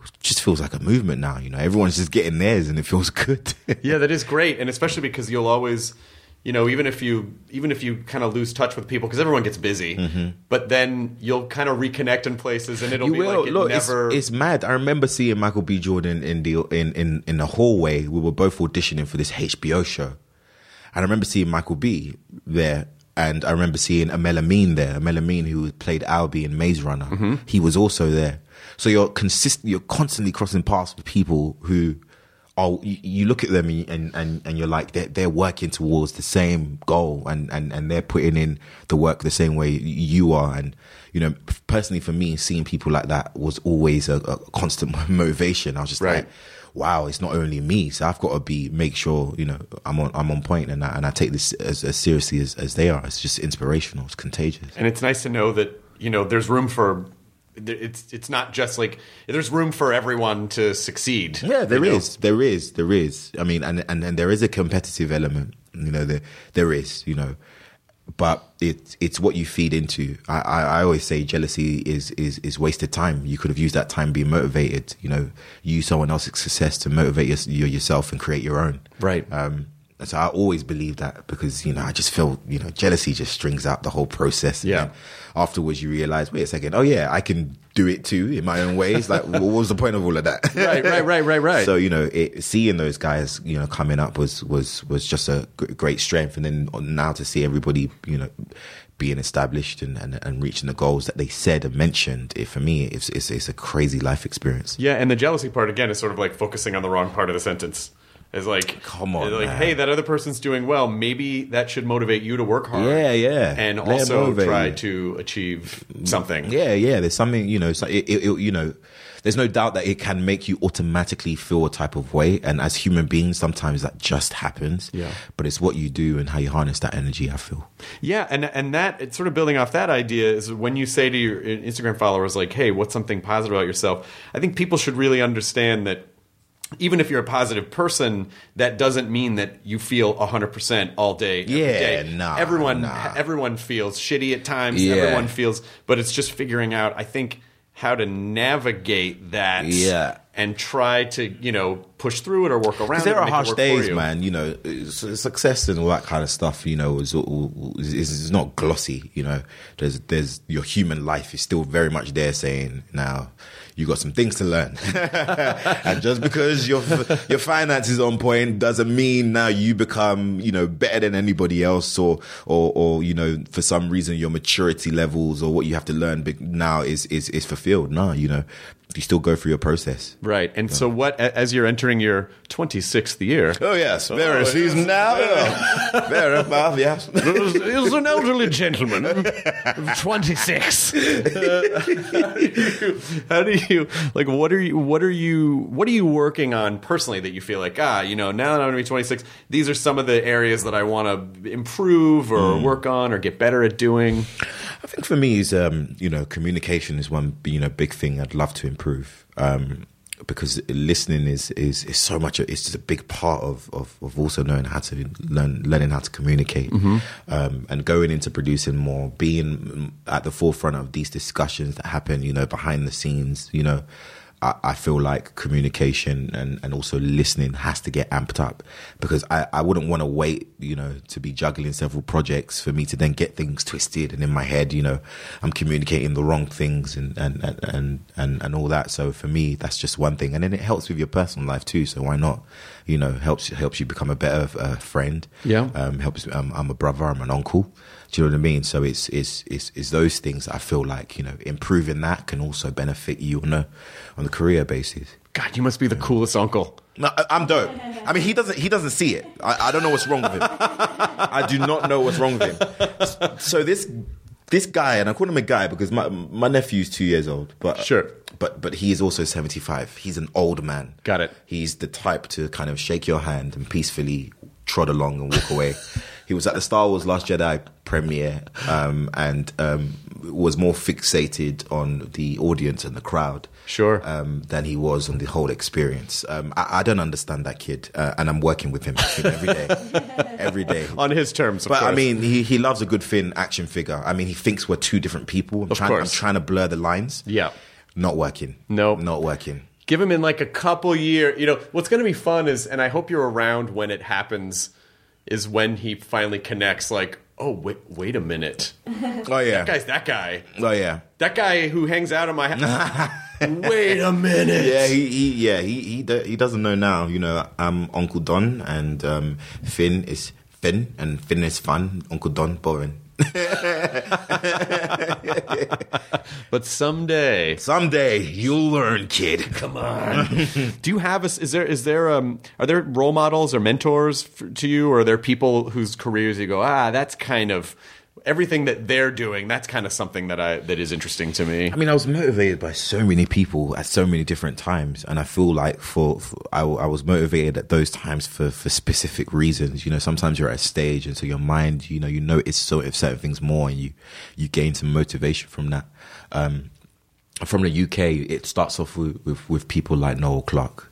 it just feels like a movement now, you know, everyone's just getting theirs and it feels good. Yeah, that is great, and especially because you'll always, you know, even if you even if you kind of lose touch with people because everyone gets busy, but then you'll kind of reconnect in places, and it'll You be will. like it Look, never. it's, it's mad. I remember seeing Michael B. Jordan in the in, in in the hallway. We were both auditioning for this HBO show, and I remember seeing Michael B. there, and I remember seeing Aml Ameen there. Aml Ameen, who played Albie in Maze Runner, Mm-hmm. he was also there. So you're consistent. You're constantly crossing paths with people who. Oh, you, you look at them and, and, and you're like they're, they're working towards the same goal and, and, and they're putting in the work the same way you are. And you know personally for me seeing people like that was always a, a constant motivation. I was just Right. like wow it's not only me. So I've got to be make sure you know I'm on I'm on point and I, and I take this as, as seriously as, as they are. It's just inspirational. It's contagious. And it's nice to know that you know there's room for. It's it's not just like there's room for everyone to succeed. Yeah, there you know? is, there is, there is. I mean, and and, and there is a competitive element. You know, there there is. You know, but it's it's what you feed into. I, I, I always say jealousy is, is is wasted time. You could have used that time being motivated. You know, use someone else's success to motivate your, your, yourself and create your own. Right. Um, so I always believe that because you know I just feel you know jealousy just strings out the whole process. And Yeah. afterwards, you realize, wait a second, oh yeah, I can do it too in my own ways. Like, what was the point of all of that? Right, right, right, right, right. So you know, it, seeing those guys, you know, coming up was was was just a great strength, and then now to see everybody, you know, being established and, and, and reaching the goals that they said and mentioned, it, for me, it's, it's it's a crazy life experience. Yeah, and the jealousy part again is sort of like focusing on the wrong part of the sentence. Is like, Come on, like, man. hey, that other person's doing well. Maybe that should motivate you to work hard. Yeah, yeah. and Let also try you. to achieve something. Yeah, yeah. There's something, you know, so it, it, it- you know, there's no doubt that it can make you automatically feel a type of way, and as human beings, sometimes that just happens. Yeah. But it's what you do and how you harness that energy. I feel. Yeah, and and that it's sort of building off that idea is when you say to your Instagram followers like, "Hey, what's something positive about yourself?" I think people should really understand that even if you're a positive person, that doesn't mean that you feel 100% all day every Yeah, day. nah, everyone nah. everyone feels shitty at times, Yeah. everyone feels, but it's just figuring out I think how to navigate that Yeah. and try to you know push through it or work around. Because it there are harsh days, man. You know, success and all that kind of stuff. You know, is, is, is not glossy. You know, there's there's your human life is still very much there. Saying now, you got some things to learn, and just because your your finances on point doesn't mean now you become you know better than anybody else, or or or you know for some reason your maturity levels or what you have to learn now is is is fulfilled. No, you know, you still go through your process. Right, and so what? As you're entering your 26th year, Oh yes, very season now. Very well, yes. Is an elderly gentleman of 26. how do you like? What are you? What are you? What are you working on personally that you feel like ah, you know, now that I'm going to be 26, these are some of the areas that I want to improve or work on or get better at doing. I think for me is um, you know communication is one you know big thing I'd love to improve um, because listening is, is is so much it's just a big part of, of, of also knowing how to learn learning how to communicate. Um, and going into producing more being at the forefront of these discussions that happen you know behind the scenes you know I, I feel like communication and, and also listening has to get amped up because I, I wouldn't want to wait, you know, to be juggling several projects for me to then get things twisted and in my head, you know, I'm communicating the wrong things and, and, and, and, and, and all that. So for me, that's just one thing. And then it helps with your personal life too. So why not? You know, helps helps you become a better uh, friend. Yeah. Um, helps. Um, I'm a brother. I'm an uncle. Do you know what I mean? So it's it's it's, it's those things that I feel like you know improving that can also benefit you on a on a career basis. God, you must be the coolest uncle. No, I- I'm dope. I mean, he doesn't. He doesn't see it. I, I don't know what's wrong with him. I do not know what's wrong with him. So this this guy, and I call him a guy because my my nephew's two years old. But Sure. But but he is also 75. He's an old man. Got it. He's the type to kind of shake your hand and peacefully trot along and walk away. He was at the Star Wars Last Jedi premiere um, and um, was more fixated on the audience and the crowd Sure. um, than he was on the whole experience. Um, I, I don't understand that kid, uh, and I'm working with him every day, every day. On his terms, of But I mean, he, he loves a good Finn action figure. I mean, he thinks we're two different people. I'm, Of trying, I'm course. trying to blur the lines. Yeah. Not working. Nope. Not working. give him in like a couple year. You know, what's going to be fun is, and I hope you're around when it happens, is when he finally connects. Like, oh wait, wait a minute, Oh, yeah. that guy's that guy. Oh, yeah. That guy who hangs out in my house. wait a minute. Yeah, he, he yeah he he do- he doesn't know now. You know, I'm Uncle Don, and um, Finn is Finn, and Finn is fun. Uncle Don boring. But someday, Someday you'll learn, kid. Come on. do you have a? Is there is there um? Are there role models or mentors for, to you, or are there people whose careers you go ah that's kind of everything that they're doing. That's kind of something that I that is interesting to me. I mean, I was motivated by so many people at so many different times, and I feel like for, for I, I was motivated at those times for for specific reasons. You know, sometimes you're at a stage, and so your mind, you know, you notice sort of certain things more, and you you gain some motivation from that. Um, from the UK, it starts off with, with, with people like Noel Clarke,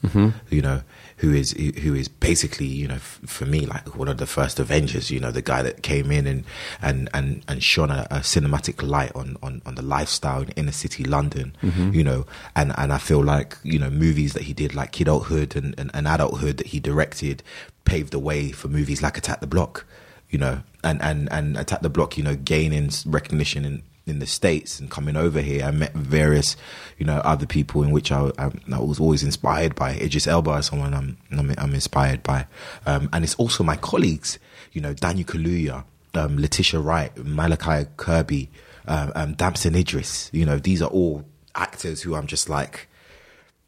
you know, who is who is basically, you know, f- for me, like one of the first Avengers. You know, the guy that came in and and and, and shone a, a cinematic light on, on, on the lifestyle in inner city London. Mm-hmm. You know, and and I feel like you know movies that he did, like Kidulthood and, and, and Adulthood, that he directed, paved the way for movies like Attack the Block. You know, and and and Attack the Block, you know, gaining recognition in in the states and coming over here, I met various, you know, other people in which I, I, I was always inspired by. Idris Elba is someone I'm, I'm, I'm inspired by, um, and it's also my colleagues, you know, Daniel Kaluuya, um, Letitia Wright, Malachi Kirby, um, um, Damson Idris. You know, these are all actors who I'm just like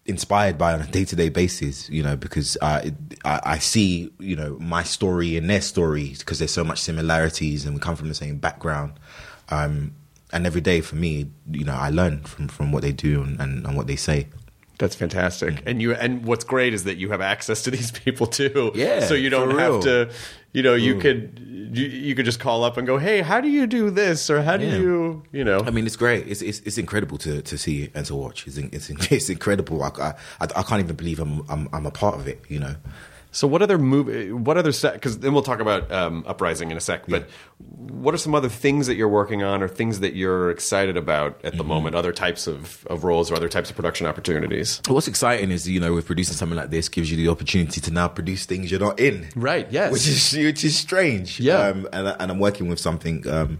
inspired by on a day to day basis, you know, because I, I I see you know my story and their story because there's so much similarities and we come from the same background. Um, and every day for me, you know, I learn from from what they do and, and, and what they say. That's fantastic. And you and what's great is that you have access to these people too. Yeah, So you don't have to you know, you could you, you could just call up and go, "Hey, how do you do this?" or "How do Yeah. you, you know?" I mean, it's great. It's it's, it's incredible to, to see and to watch. It's it's, it's incredible. I, I I can't even believe I'm I'm I'm a part of it. You know. So what other movie? What other set? Because then we'll talk about um, Uprising in a sec. But what are some other things that you're working on, or things that you're excited about at the Mm-hmm. moment? Other types of, of roles or other types of production opportunities? What's exciting is you know with producing something like this gives you the opportunity to now produce things you're not in. Right, yes. Which is which is strange. Yeah. Um, and and I'm working with something um,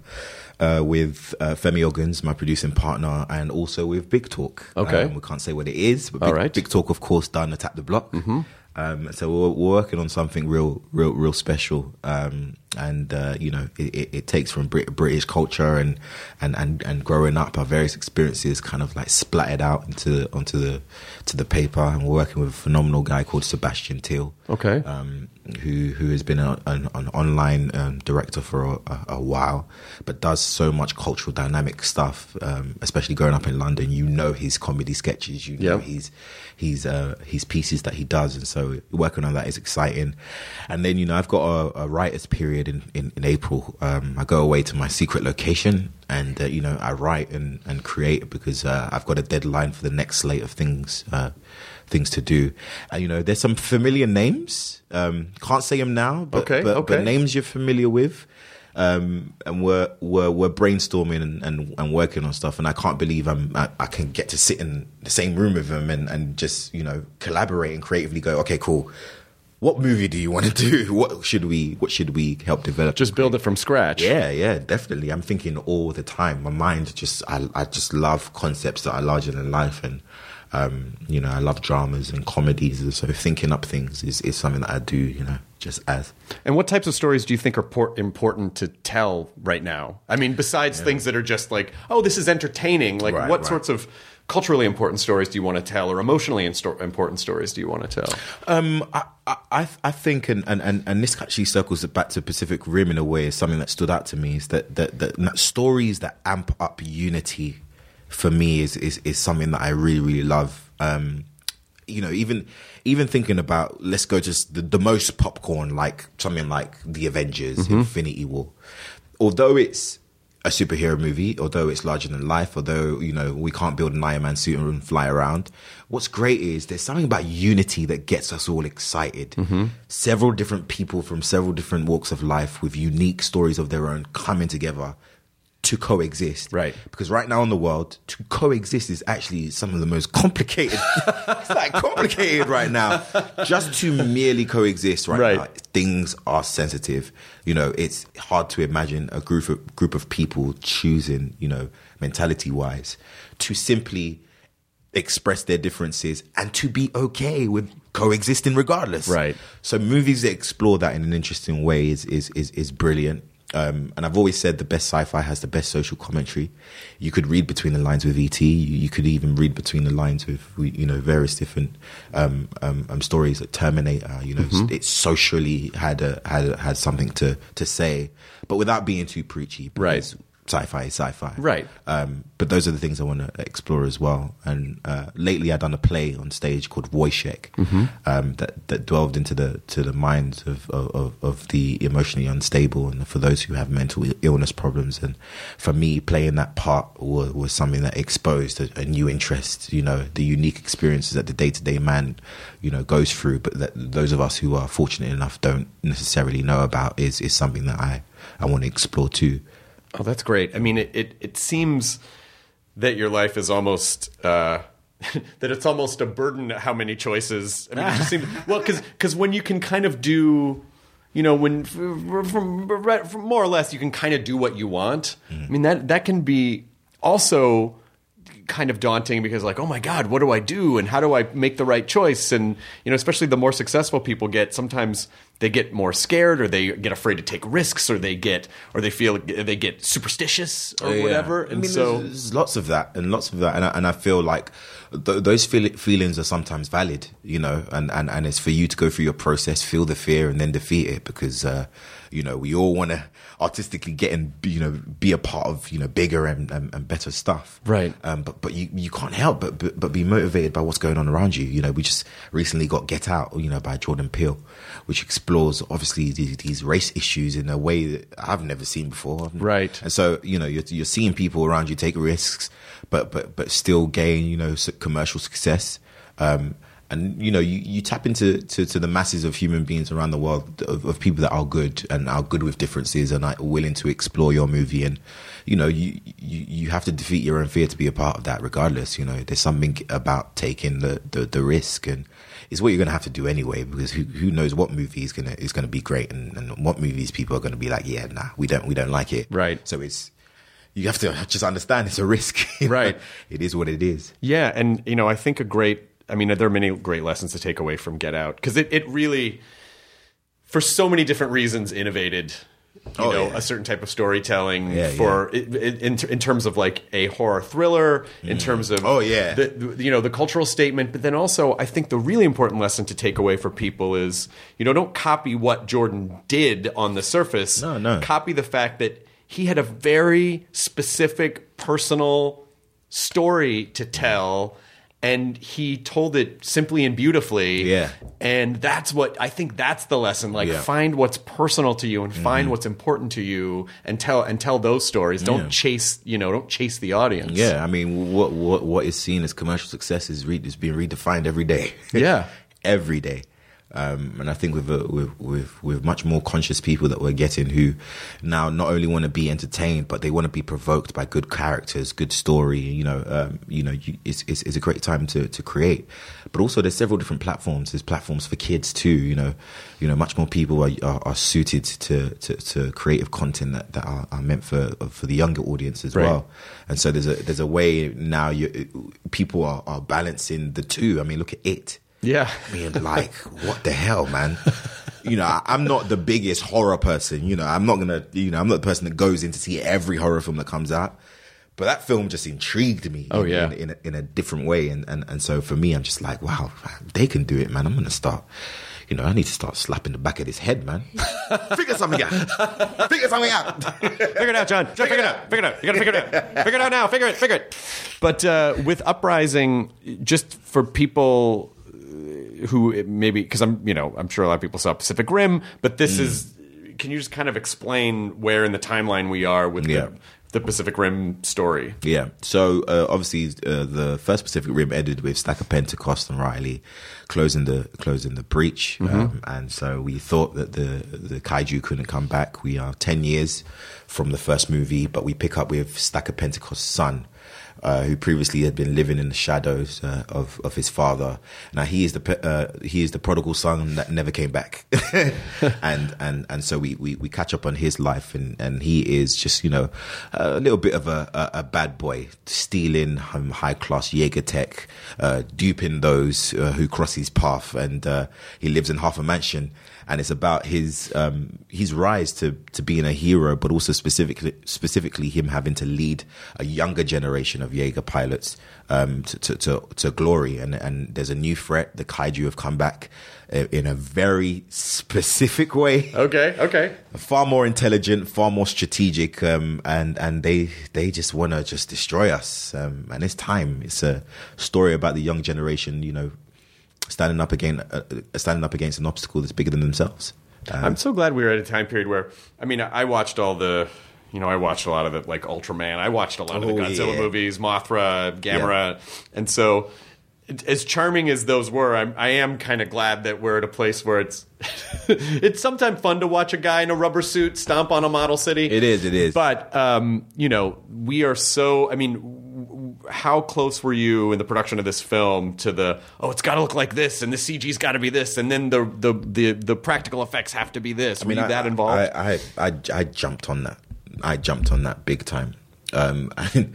uh, with uh, Femi Oguns, my producing partner, and also with Big Talk. Okay. Um, we can't say what it is, but Big, right. Big Talk, of course, done Attack the Block. Mm-hmm. Um, so we're, we're working on something real, real, real special. Um, and uh, you know, it, it, it takes from Brit- British culture and, and and and growing up, our various experiences kind of like splattered out into onto the to the paper. And we're working with a phenomenal guy called Sebastian Thiel Okay. um, who who has been a, an, an online um, director for a, a, while, but does so much cultural dynamic stuff. Um, especially growing up in London, you know his comedy sketches, you know Yep. his his uh, his pieces that he does, and so working on that is exciting. And then you know I've got a, a writers period in in, in April. Um, I go away to my secret location, and uh, you know I write and and create because uh, I've got a deadline for the next slate of things. Things to do. And you know, there's some familiar names. Um, can't say them now, but, Okay, but, okay. but names you're familiar with. Um, and we're, we're, we're brainstorming and, and, and working on stuff. And I can't believe I'm, I, I can get to sit in the same room with them and, and just, you know, collaborate and creatively go, okay, cool. What movie do you want to do? What should we, what should we help develop? Just build it from scratch. Yeah, yeah, definitely. I'm thinking all the time. My mind just, I, I just love concepts that are larger than life, and um, you know, I love dramas and comedies. And so thinking up things is, is something that I do. You know, just as. And what types of stories do you think are por- important to tell right now? I mean, besides things that are just like, oh, this is entertaining. Like, Right, what right. sorts of culturally important stories do you want to tell, or emotionally insto- important stories do you want to tell? Um, I, I- I, think, and, and, and, and this actually circles it back to Pacific Rim in a way. Is something that stood out to me is that that, that, that stories that amp up unity for me is is, is something that I really really love. Um, you know, even even thinking about let's go just the, the most popcorn, like something like the Avengers, Infinity War. Although it's a superhero movie, although it's larger than life, although you know we can't build an Iron Man suit and fly around. What's great is there's something about unity that gets us all excited. Several different people from several different walks of life with unique stories of their own coming together to coexist. Right. Because right now in the world, to coexist is actually some of the most complicated. it's like complicated right now. Just to merely coexist right, Right. now, things are sensitive. You know, it's hard to imagine a group of group of people choosing, you know, mentality wise, to simply express their differences and to be okay with coexisting regardless. Right. So movies that explore that in an interesting way is is is, is brilliant. Um, and I've always said the best sci-fi has the best social commentary. You could read between the lines with ET. You, you could even read between the lines with you know various different um, um, um, stories like Terminator. You know, Mm-hmm. it socially had a, had a, had something to to say, but without being too preachy. Right. Sci-fi is sci-fi. Right. Um, but those are the things I want to explore as well. And uh, lately, I've done a play on stage called Woyzeck Mm-hmm. um, that that delved into the to the minds of, of of the emotionally unstable and for those who have mental illness problems. And for me, playing that part was, was something that exposed a, a new interest. You know, the unique experiences that the day to day man, you know, goes through, but that those of us who are fortunate enough don't necessarily know about is is something that I I want to explore too. Oh, that's great. I mean, it, it, it seems that your life is almost uh, that it's almost a burden. How many choices? I mean, it just seems well because because when you can kind of do, you know, when from, from, from more or less you can kind of do what you want. I mean that that can be also kind of daunting because like oh my god what do i do? And how do i make the right choice? And you know especially the more successful people get sometimes they get more scared or they get afraid to take risks or they get or they feel they get superstitious or Yeah. whatever. I and mean, so there's, there's lots of that and lots of that, and I, and I feel like th- those feel- feelings are sometimes valid, you know, and, and and it's for you to go through your process, feel the fear, and then defeat it because uh, you know we all want to artistically get and you know be a part of you know bigger and, and, and better stuff, Right. Um, but but you you can't help but, but but be motivated by what's going on around you. You know, we just recently got Get Out, you know, by Jordan Peele, which explores obviously these, these race issues in a way that I've never seen before. Right. And so you know you're you're seeing people around you take risks, but but but still gain you know commercial success. Um, and you know you, you tap into to, to the masses of human beings around the world of, of people that are good and are good with differences and are willing to explore your movie and you know you, you you have to defeat your own fear to be a part of that regardless you know there's something about taking the the, the risk and it's what you're going to have to do anyway because who, who knows what movie is going to is going to be great and, and what movies people are going to be like yeah nah we don't we don't like it Right. so it's you have to just understand it's a risk know? Right. it is what it is Yeah, and you know, I think a great. I mean, there are many great lessons to take away from Get Out because it, it really, for so many different reasons, innovated. You Oh, know, yeah. a certain type of storytelling Yeah, for i- in, in terms of like a horror thriller, in mm. terms of Oh, yeah. the, the- you know the cultural statement, but then also I think the really important lesson to take away for people is you know don't copy what Jordan did on the surface. No, no. Copy the fact that he had a very specific personal story to tell and he told it simply and beautifully Yeah. and that's what i think that's the lesson like Yeah. Mm-hmm. find what's personal to you and find what's important to you and tell and tell those stories don't Yeah. chase you know don't chase the audience Yeah, I mean, what what what is seen as commercial success is re- is being redefined every day. Yeah. every day. Um, and I think with, uh, with with with much more conscious people that we're getting who now not only want to be entertained, but they want to be provoked by good characters, good story. You know, um, you know, you, it's, it's it's a great time to to create. But also, there's several different platforms. There's platforms for kids too. You know, you know, much more people are are, are suited to, to to creative content that that are, are meant for for the younger audience as Right. well. And so there's a there's a way now you people are, are balancing the two. I mean, look at it. Yeah I mean, like, what the hell, man? You know, I, I'm not the biggest horror person. You know, I'm not gonna, you know, I'm not the person that goes in to see every horror film that comes out. But that film just intrigued me. Oh, in, yeah. in, in, a, in a different way, and, and and so for me, I'm just like, wow, they can do it, man. I'm gonna start. You know, I need to start slapping the back of his head, man. Figure something out. Figure something out. figure it out, John. John, figure it out. Figure it out. You gotta figure it out. Figure it out now. Figure it. Figure it. But uh, with Uprising, just for people who maybe because I'm, you know, I'm sure a lot of people saw Pacific Rim, but this is. Can you just kind of explain where in the timeline we are with Yeah. the, the Pacific Rim story? Yeah. So uh, obviously, uh, the first Pacific Rim ended with Stacker Pentecost and Raleigh closing the closing the breach, um, and so we thought that the the kaiju couldn't come back. We are ten years from the first movie, but we pick up with Stacker Pentecost's son. Uh, who previously had been living in the shadows uh, of of his father. Now he is the uh, he is the prodigal son that never came back, and and and so we, we, we catch up on his life, and, and he is just you know a little bit of a, a, a bad boy, stealing um, high class Jaeger tech, uh, duping those uh, who cross his path, and uh, he lives in half a mansion. And it's about his um, his rise to, to being a hero, but also specifically specifically him having to lead a younger generation of Jaeger pilots um, to, to, to, to glory. And, and there's a new threat. The kaiju have come back uh, in a very specific way Okay. Okay. far more intelligent, far more strategic, um, and and they they just want to just destroy us. Um, and it's time. It's a story about the young generation, you know, standing up against uh, uh, standing up against an obstacle that's bigger than themselves. Um, I'm so glad we were at a time period where I mean I watched all the you know I watched a lot of the like Ultraman I watched a lot of the Oh, Godzilla yeah. movies Mothra Gamera and so as charming as those were I'm, I am kind of glad that we're at a place where it's it's sometimes fun to watch a guy in a rubber suit stomp on a model city It is, it is. but um, you know we are so I mean how close were you in the production of this film to the oh it's got to look like this and the CG's got to be this and then the, the the the practical effects have to be this were you that involved I, I, I, I jumped on that. I jumped on that big time. Um, and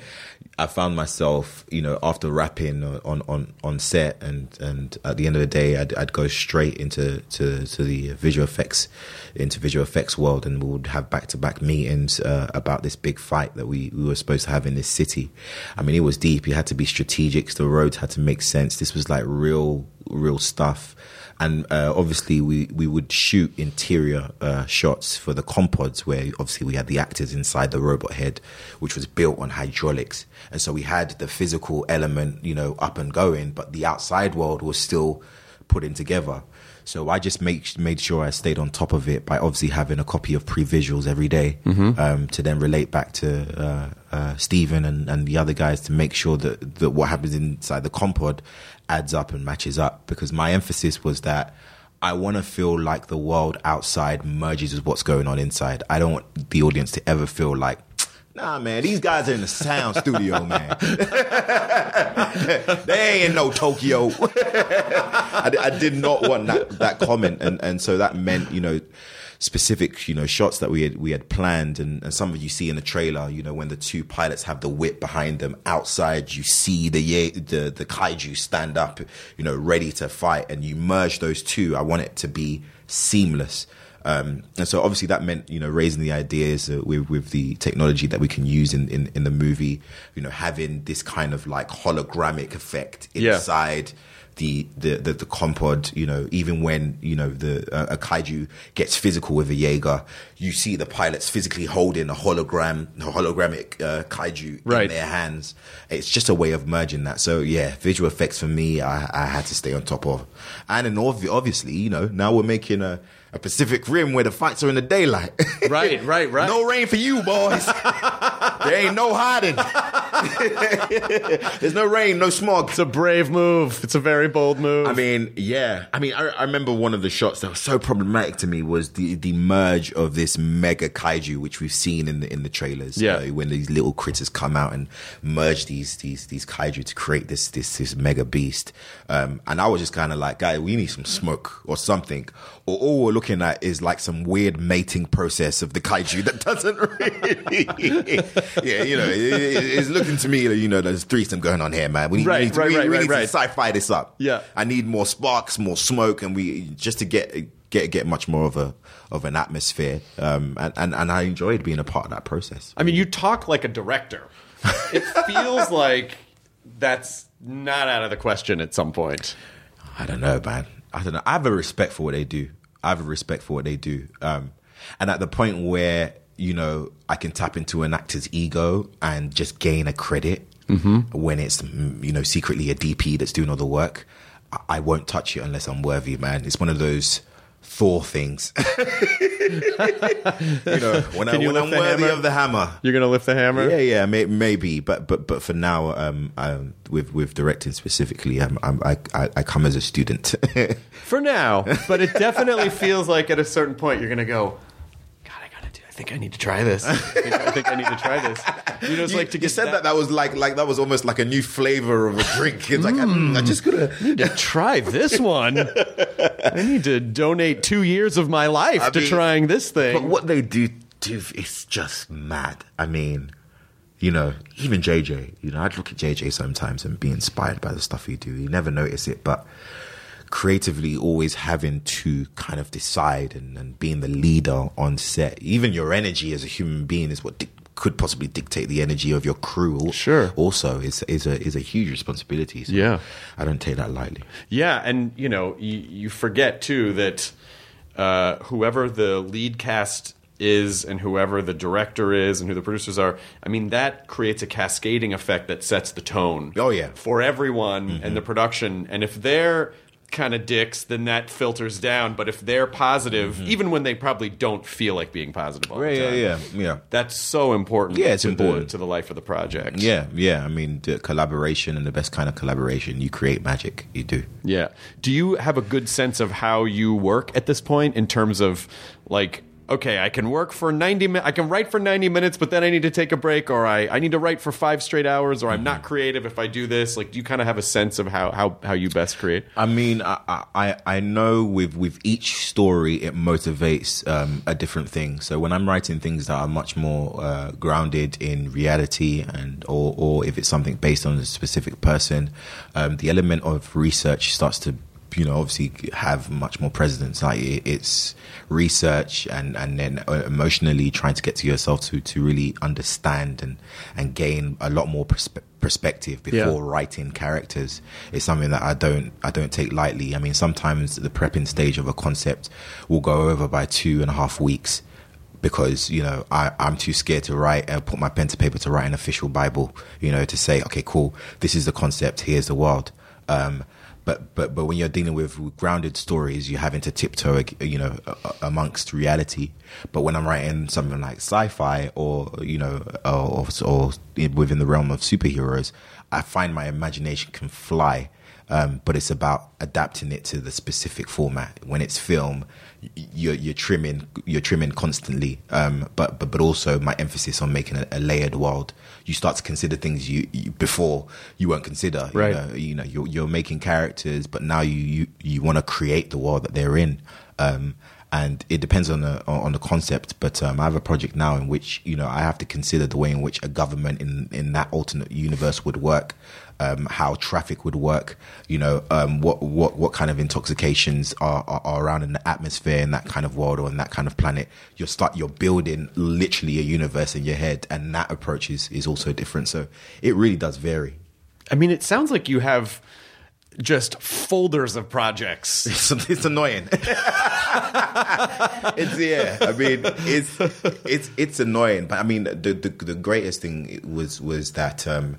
I found myself, you know, after wrapping on, on, on set and, and at the end of the day, I'd, I'd go straight into to, to the visual effects, into visual effects world and we would have back to back meetings uh, about this big fight that we, we were supposed to have in this city. I mean, it was deep. You had to be strategic. The roads had to make sense. This was like real, real stuff. And uh, obviously we, we would shoot interior uh, shots for the Conn-Pods where obviously we had the actors inside the robot head which was built on hydraulics. And so we had the physical element you know up and going but the outside world was still putting together. So I just make, made sure I stayed on top of it by obviously having a copy of pre-visuals every day, um, to then relate back to uh, uh, Steven and, and the other guys to make sure that, that what happens inside the Conn-Pod adds up and matches up. Because my emphasis was that I want to feel like the world outside merges with what's going on inside. I don't want the audience to ever feel like, nah, man, these guys are in the sound studio, man. they ain't in no Tokyo. I, I did not want that, that comment. And, and so that meant, you know, specific, you know, shots that we had, we had planned. And, and some of you see in the trailer, you know, when the two pilots have the whip behind them outside, you see the, the, the kaiju stand up, you know, ready to fight and you merge those two. I want it to be seamless. Um, and so obviously that meant, you know, raising the ideas uh, with, with the technology that we can use in, in, in the movie, you know, having this kind of like hologramic effect Yeah. The, the, the, the Conn-Pod, you know, even when, you know, the, uh, a kaiju gets physical with a Jaeger, you see the pilots physically holding a hologram, a hologramic, uh, kaiju Right. in their hands. It's just a way of merging that. So yeah, visual effects for me, I, I had to stay on top of. And then obvi- obviously, you know, now we're making a, a Pacific Rim where the fights are in the daylight. Right, right, right. no rain for you, boys. there ain't no hiding. There's no rain, no smog. It's a brave move. It's a very bold move. I mean, yeah. I mean, I, I remember one of the shots that was so problematic to me was the the merge of this mega kaiju, which we've seen in the in the trailers. Yeah. you know, when these little critters come out and merge these these these kaiju to create this this this mega beast. Um, and I was just kind of like, guy, we need some smoke or something. All we're looking at is like some weird mating process of the kaiju that doesn't really. yeah, you know, it, it- it's looking to me, like you know, there's threesome going on here, man. We need, Right, we need to, right, we, right, we need right. to sci-fi this up. Yeah. I need more sparks, more smoke, and we just to get get get much more of a of an atmosphere. Um, and, and and I enjoyed being a part of that process. I mean, you talk like a director. It feels like that's not out of the question at some point. I don't know, man. I don't know. I have a respect for what they do. I have a respect for what they do. Um, and at the point where you know I can tap into an actor's ego and just gain a credit when it's you know secretly a DP that's doing all the work, I won't touch it unless I'm worthy, man. It's one of those. Thor things, you know. When, I, Can when I'm worthy hammer? of the hammer, You're gonna lift the hammer. yeah, yeah, may, maybe, but but but for now, um, um, with with directing specifically, I'm, I'm, I I I come as a student. For now, but it definitely feels like at a certain point you're gonna go. God, I gotta do. I think I need to try this. I think I, think I need to try this. You know, it's you, like to you get said that. that was like like that was almost like a new flavor of a drink. It's like mm, I just gotta. need to try this one. I need to donate two years of my life I to mean, trying this thing. But what they do do is just mad. I mean, you know, even JJ. You know, I'd look at JJ sometimes and be inspired by the stuff he do. You never notice it, but creatively always having to kind of decide and, and being the leader on set. Even your energy as a human being is what dic- could possibly dictate the energy of your crew. al- Sure. Also, is is a is a huge responsibility. So Yeah. I don't take that lightly. Yeah, and you know, you, you forget too that uh, whoever the lead cast is and whoever the director is and who the producers are, I mean, that creates a cascading effect that sets the tone. Oh, yeah. for everyone and the production. And if they're kind of dicks, then that filters down. But if they're positive, mm-hmm. even when they probably don't feel like being positive all the Yeah, time, yeah, yeah, yeah. that's so important. Yeah, it's to important. the, to the life of the project. Yeah, yeah. I mean, the collaboration and the best kind of collaboration, you create magic. You do. Yeah. Do you have a good sense of how you work at this point in terms of like okay, I can work for 90 minutes, I can write for 90 minutes, but then I need to take a break or I, I need to write for 5 straight hours or I'm not creative if I do this. Like do you kind of have a sense of how how how you best create? I mean, I I, I know with with each story it motivates um, a different thing. So when I'm writing things that are much more uh, grounded in reality, and or or if it's something based on a specific person, um, the element of research starts to you know obviously have much more presence. Like it, it's research and and then uh, emotionally trying to get to yourself to to really understand and and gain a lot more perspe- perspective before Yeah. writing characters is something that I don't I don't take lightly. I mean, sometimes the prepping stage of a concept will go over by two and a half weeks because you know I, I'm too scared to write and put my pen to paper to write an official Bible. You know, to say, okay, cool, this is the concept. Here's the world. Um, but but but when you're dealing with grounded stories, you're having to tiptoe, you know, amongst reality. But when I'm writing something like sci-fi or you know, or, or within the realm of superheroes, I find my imagination can fly. Um, but it's about adapting it to the specific format. When it's film, you're, you're trimming, you're trimming constantly. Um, but, but but also my emphasis on making a, a layered world. You start to consider things you, you before you won't consider. Right. You know, you know you're, you're making characters, but now you you, you want to create the world that they're in. Um, and it depends on the on the concept. But um, I have a project now in which you know I have to consider the way in which a government in in that alternate universe would work, um, how traffic would work, you know, um, what what what kind of intoxications are, are, are around in the atmosphere in that kind of world or in that kind of planet. You start you're building literally a universe in your head, and that approach is is also different. So it really does vary. I mean, it sounds like you have just folders of projects. It's, it's annoying. it's yeah. I mean, it's it's it's annoying. But I mean, the the, the greatest thing was was that. Um,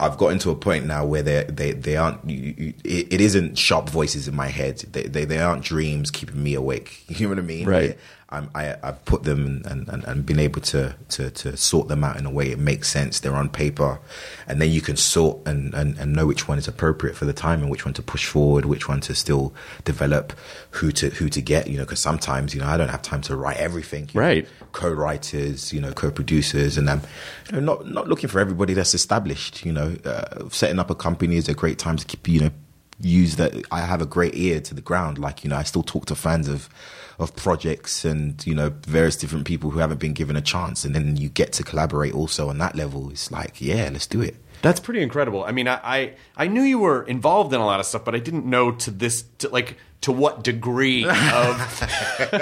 I've gotten to a point now where they they they aren't. You, you, it, it isn't sharp voices in my head. They, they they aren't dreams keeping me awake. You know what I mean? Right. I'm, I I've put them and, and, and been able to, to to sort them out in a way it makes sense. They're on paper, and then you can sort and, and, and know which one is appropriate for the time and which one to push forward, which one to still develop, who to who to get. You know, because sometimes you know I don't have time to write everything. you know. Right. co-writers, you know, co-producers, and I'm you know, not not looking for everybody that's established. You know, uh, setting up a company is a great time to keep you know use that. I have a great ear to the ground. Like you know, I still talk to fans of of projects and you know various different people who haven't been given a chance, and then you get to collaborate also on that level. It's like, yeah, let's do it. That's pretty incredible. I mean, I, I I knew you were involved in a lot of stuff, but I didn't know to this to like to what degree of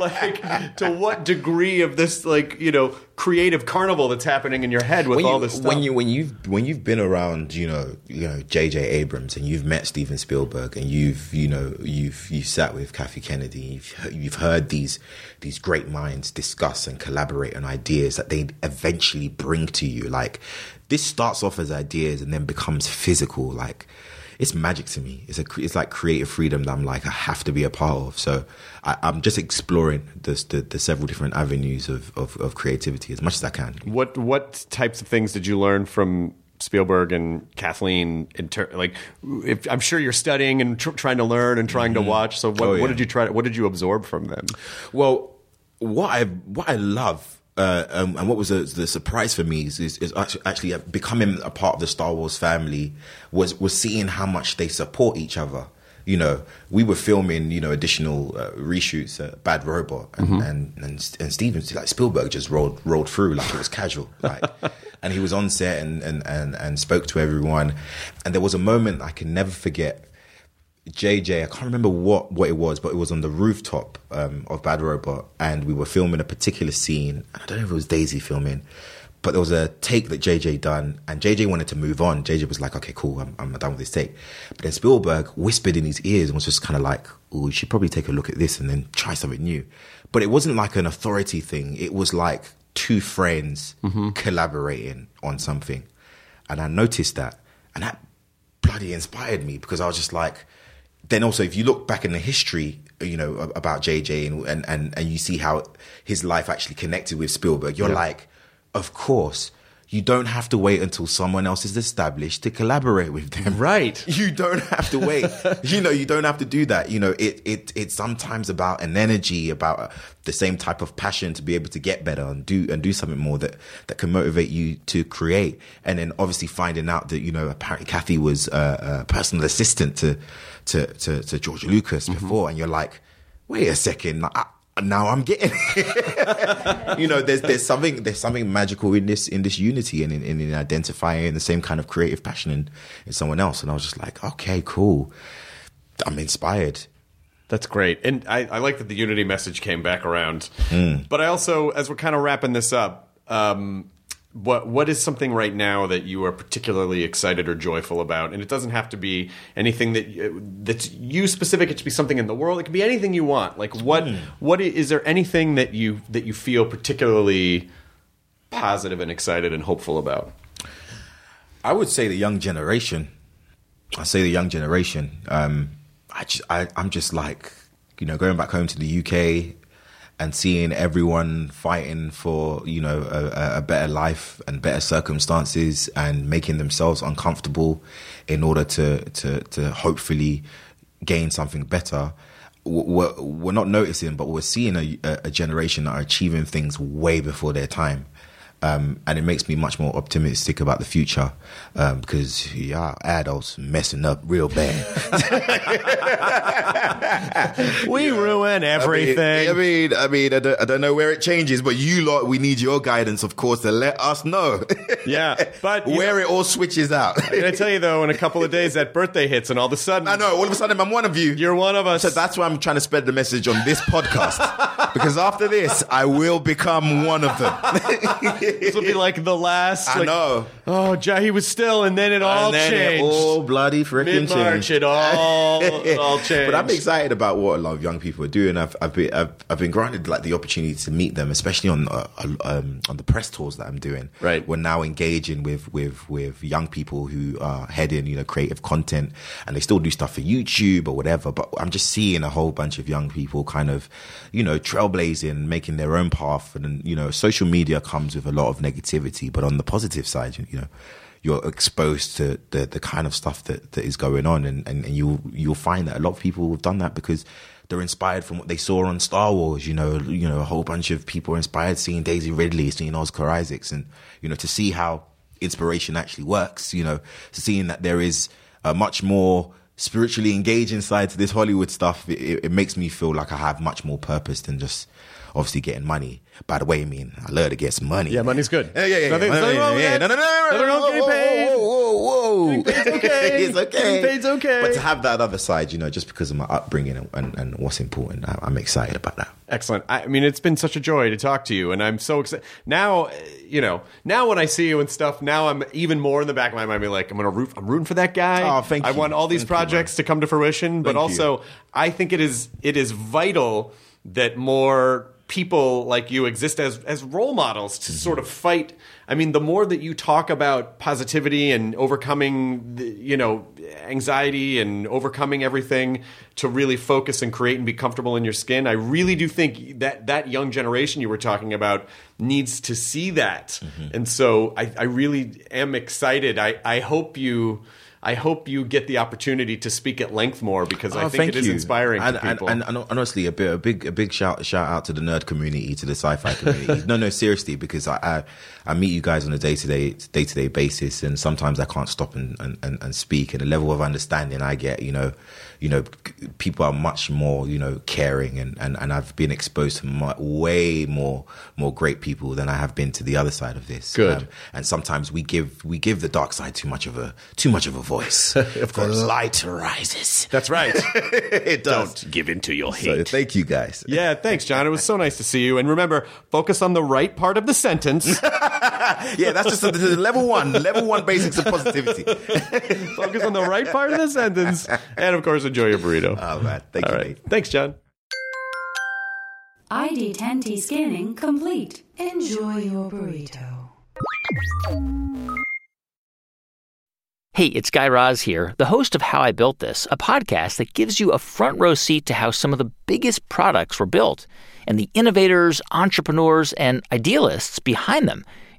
like to what degree of this like you know creative carnival that's happening in your head with when all this stuff. When you when you've when you've been around, you know, you know J.J. Abrams, and you've met Steven Spielberg, and you've you know you've you've sat with Kathy Kennedy, you've you've heard these these great minds discuss and collaborate on ideas that they eventually bring to you. Like this starts off as ideas and then becomes physical. Like it's magic to me. It's a it's like creative freedom that I'm like I have to be a part of. So I, I'm just exploring this, the the several different avenues of, of of creativity as much as I can. what what types of things did you learn from Spielberg and Kathleen? Ter- like, if, I'm sure you're studying and tr- trying to learn and trying to mm-hmm. watch. So, what, Oh, what did you try? What did you absorb from them? Well, what I what I love uh, um, and what was the, the surprise for me is, is, is actually, actually becoming a part of the Star Wars family was was seeing how much they support each other. You know, we were filming, you know, additional uh, reshoots at Bad Robot, and, and and and Steven like Spielberg just rolled rolled through like it was casual, like, and he was on set and and and and spoke to everyone, and there was a moment I can never forget. JJ, I can't remember what, what it was, but it was on the rooftop um, of Bad Robot, and we were filming a particular scene. I don't know if it was Daisy filming, but there was a take that JJ done, and JJ wanted to move on. JJ was like, "Okay, cool, I'm, I'm done with this take." But then Spielberg whispered in his ears and was just kind of like, "Oh, you should probably take a look at this and then try something new." But it wasn't like an authority thing. It was like two friends collaborating on something, and I noticed that, and that bloody inspired me because I was just like, then also if you look back in the history, you know, about JJ and and and, and you see how his life actually connected with Spielberg, you're like, of course. You don't have to wait until someone else is established to collaborate with them. Right. You don't have to wait. you know, you don't have to do that. You know, it it it's sometimes about an energy, about uh, the same type of passion to be able to get better and do and do something more that that can motivate you to create. And then obviously finding out that you know apparently Kathy was a, a personal assistant to to to, to George Lucas before, and you're like, wait a second. I, now I'm getting it. you know, there's there's something there's something magical in this in this unity and in, in, in identifying the same kind of creative passion in, in someone else. And I was just like, okay, cool. I'm inspired. That's great, and I, I like that the unity message came back around. But I also, as we're kind of wrapping this up, um, what what is something right now that you are particularly excited or joyful about? And it doesn't have to be anything that you- that's you specific. It should be something in the world. It could be anything you want. Like what what i- is there anything that you that you feel particularly positive and excited and hopeful about? I would say the young generation. I say the young generation. Um, I, just, I I'm just like you know going back home to the UK and seeing everyone fighting for you know a, a better life and better circumstances and making themselves uncomfortable in order to to to hopefully gain something better. We're, we're not noticing, but we're seeing a, a generation that are achieving things way before their time. Um, and it makes me much more optimistic about the future um, because yeah, adults messing up real bad. We ruin everything. I mean, I mean, I, mean I, don't, I don't know where it changes, but you lot, we need your guidance, of course, to let us know. Yeah, but where know- it all switches out. I'm gonna tell you though, in a couple of days, that birthday hits, and all of a sudden, I know. All of a sudden, I'm one of you. you're one of us. So that's why I'm trying to spread the message on this podcast. because after this, I will become one of them. This will be like the last. I like, know. Oh, Ja- he was still, and then it all then changed. it all bloody freaking March, changed. it all it all changed. But I'm excited about what a lot of young people are doing. I've I've been I've, I've been granted like the opportunity to meet them, especially on uh, um, on the press tours that I'm doing. Right. we're now engaging with with with young people who are heading you know creative content, and they still do stuff for YouTube or whatever. But I'm just seeing a whole bunch of young people kind of you know trailblazing, making their own path, and you know social media comes with a lot of negativity, but on the positive side, you know you're exposed to the the kind of stuff that, that is going on, and, and, and you'll you'll find that a lot of people have done that because they're inspired from what they saw on Star Wars. You know, you know, a whole bunch of people are inspired seeing Daisy Ridley, seeing Oscar Isaacs, and you know, to see how inspiration actually works. You know, seeing that there is a much more spiritually engaging side to this Hollywood stuff. It, it makes me feel like I have much more purpose than just obviously getting money. By the way, I mean I love to get some money. yeah, money's good. Yeah, yeah, yeah. Nothing, yeah. nothing wrong with yeah, that. No, no, no, no, Nothing wrong getting paid. Whoa, whoa, whoa. Getting paid's okay. it's okay. Getting paid's okay. But to have that other side, you know, just because of my upbringing and, and, and what's important, I, I'm excited about that. Excellent. I I mean, it's been such a joy to talk to you, and I'm so excited. Now, uh, you know, now when I see you and stuff, now I'm even more in the back of my mind, be like, I'm gonna root. I'm rooting for that guy. Oh, thank I you. want all these Thank you, projects to come to fruition, but Thank also, I think it is it is vital that more people like you exist as as role models to mm-hmm. sort of fight. I mean, the more that you talk about positivity and overcoming, the, you know, anxiety and overcoming everything to really focus and create and be comfortable in your skin, I really do think that that young generation you were talking about needs to see that. Mm-hmm. And so I, I really am excited. I, I hope you. I hope you get the opportunity to speak at length more because I Oh, think thank it is you. inspiring and, to people. And, and, and honestly, a, bit, a big, a big shout, shout out to the nerd community, to the sci-fi community. no, no, seriously, because I, I, I meet you guys on a day to day, day to day basis, and sometimes I can't stop and, and, and, and speak. And the level of understanding I get, you know, you know, people are much more, you know, caring, and, and, and I've been exposed to mu way more, more great people than I have been to the other side of this. Um, Good. and sometimes we give, we give the dark side too much of a, too much of a voice. of course. the light rises. That's right. it does. Don't give in to your So hate. thank you guys. yeah, thanks, John. It was so nice to see you. And remember, focus on the right part of the sentence. Yeah, that's just the, the level one, level one basics of positivity. focus on the right part of the sentence. And of course, enjoy your burrito. Oh man, thank All you, right. mate. Thanks, John. ID10T scanning complete. Enjoy your burrito. Hey, it's Guy Raz here, the host of How I Built This, a podcast that gives you a front row seat to how some of the biggest products were built and the innovators, entrepreneurs, and idealists behind them.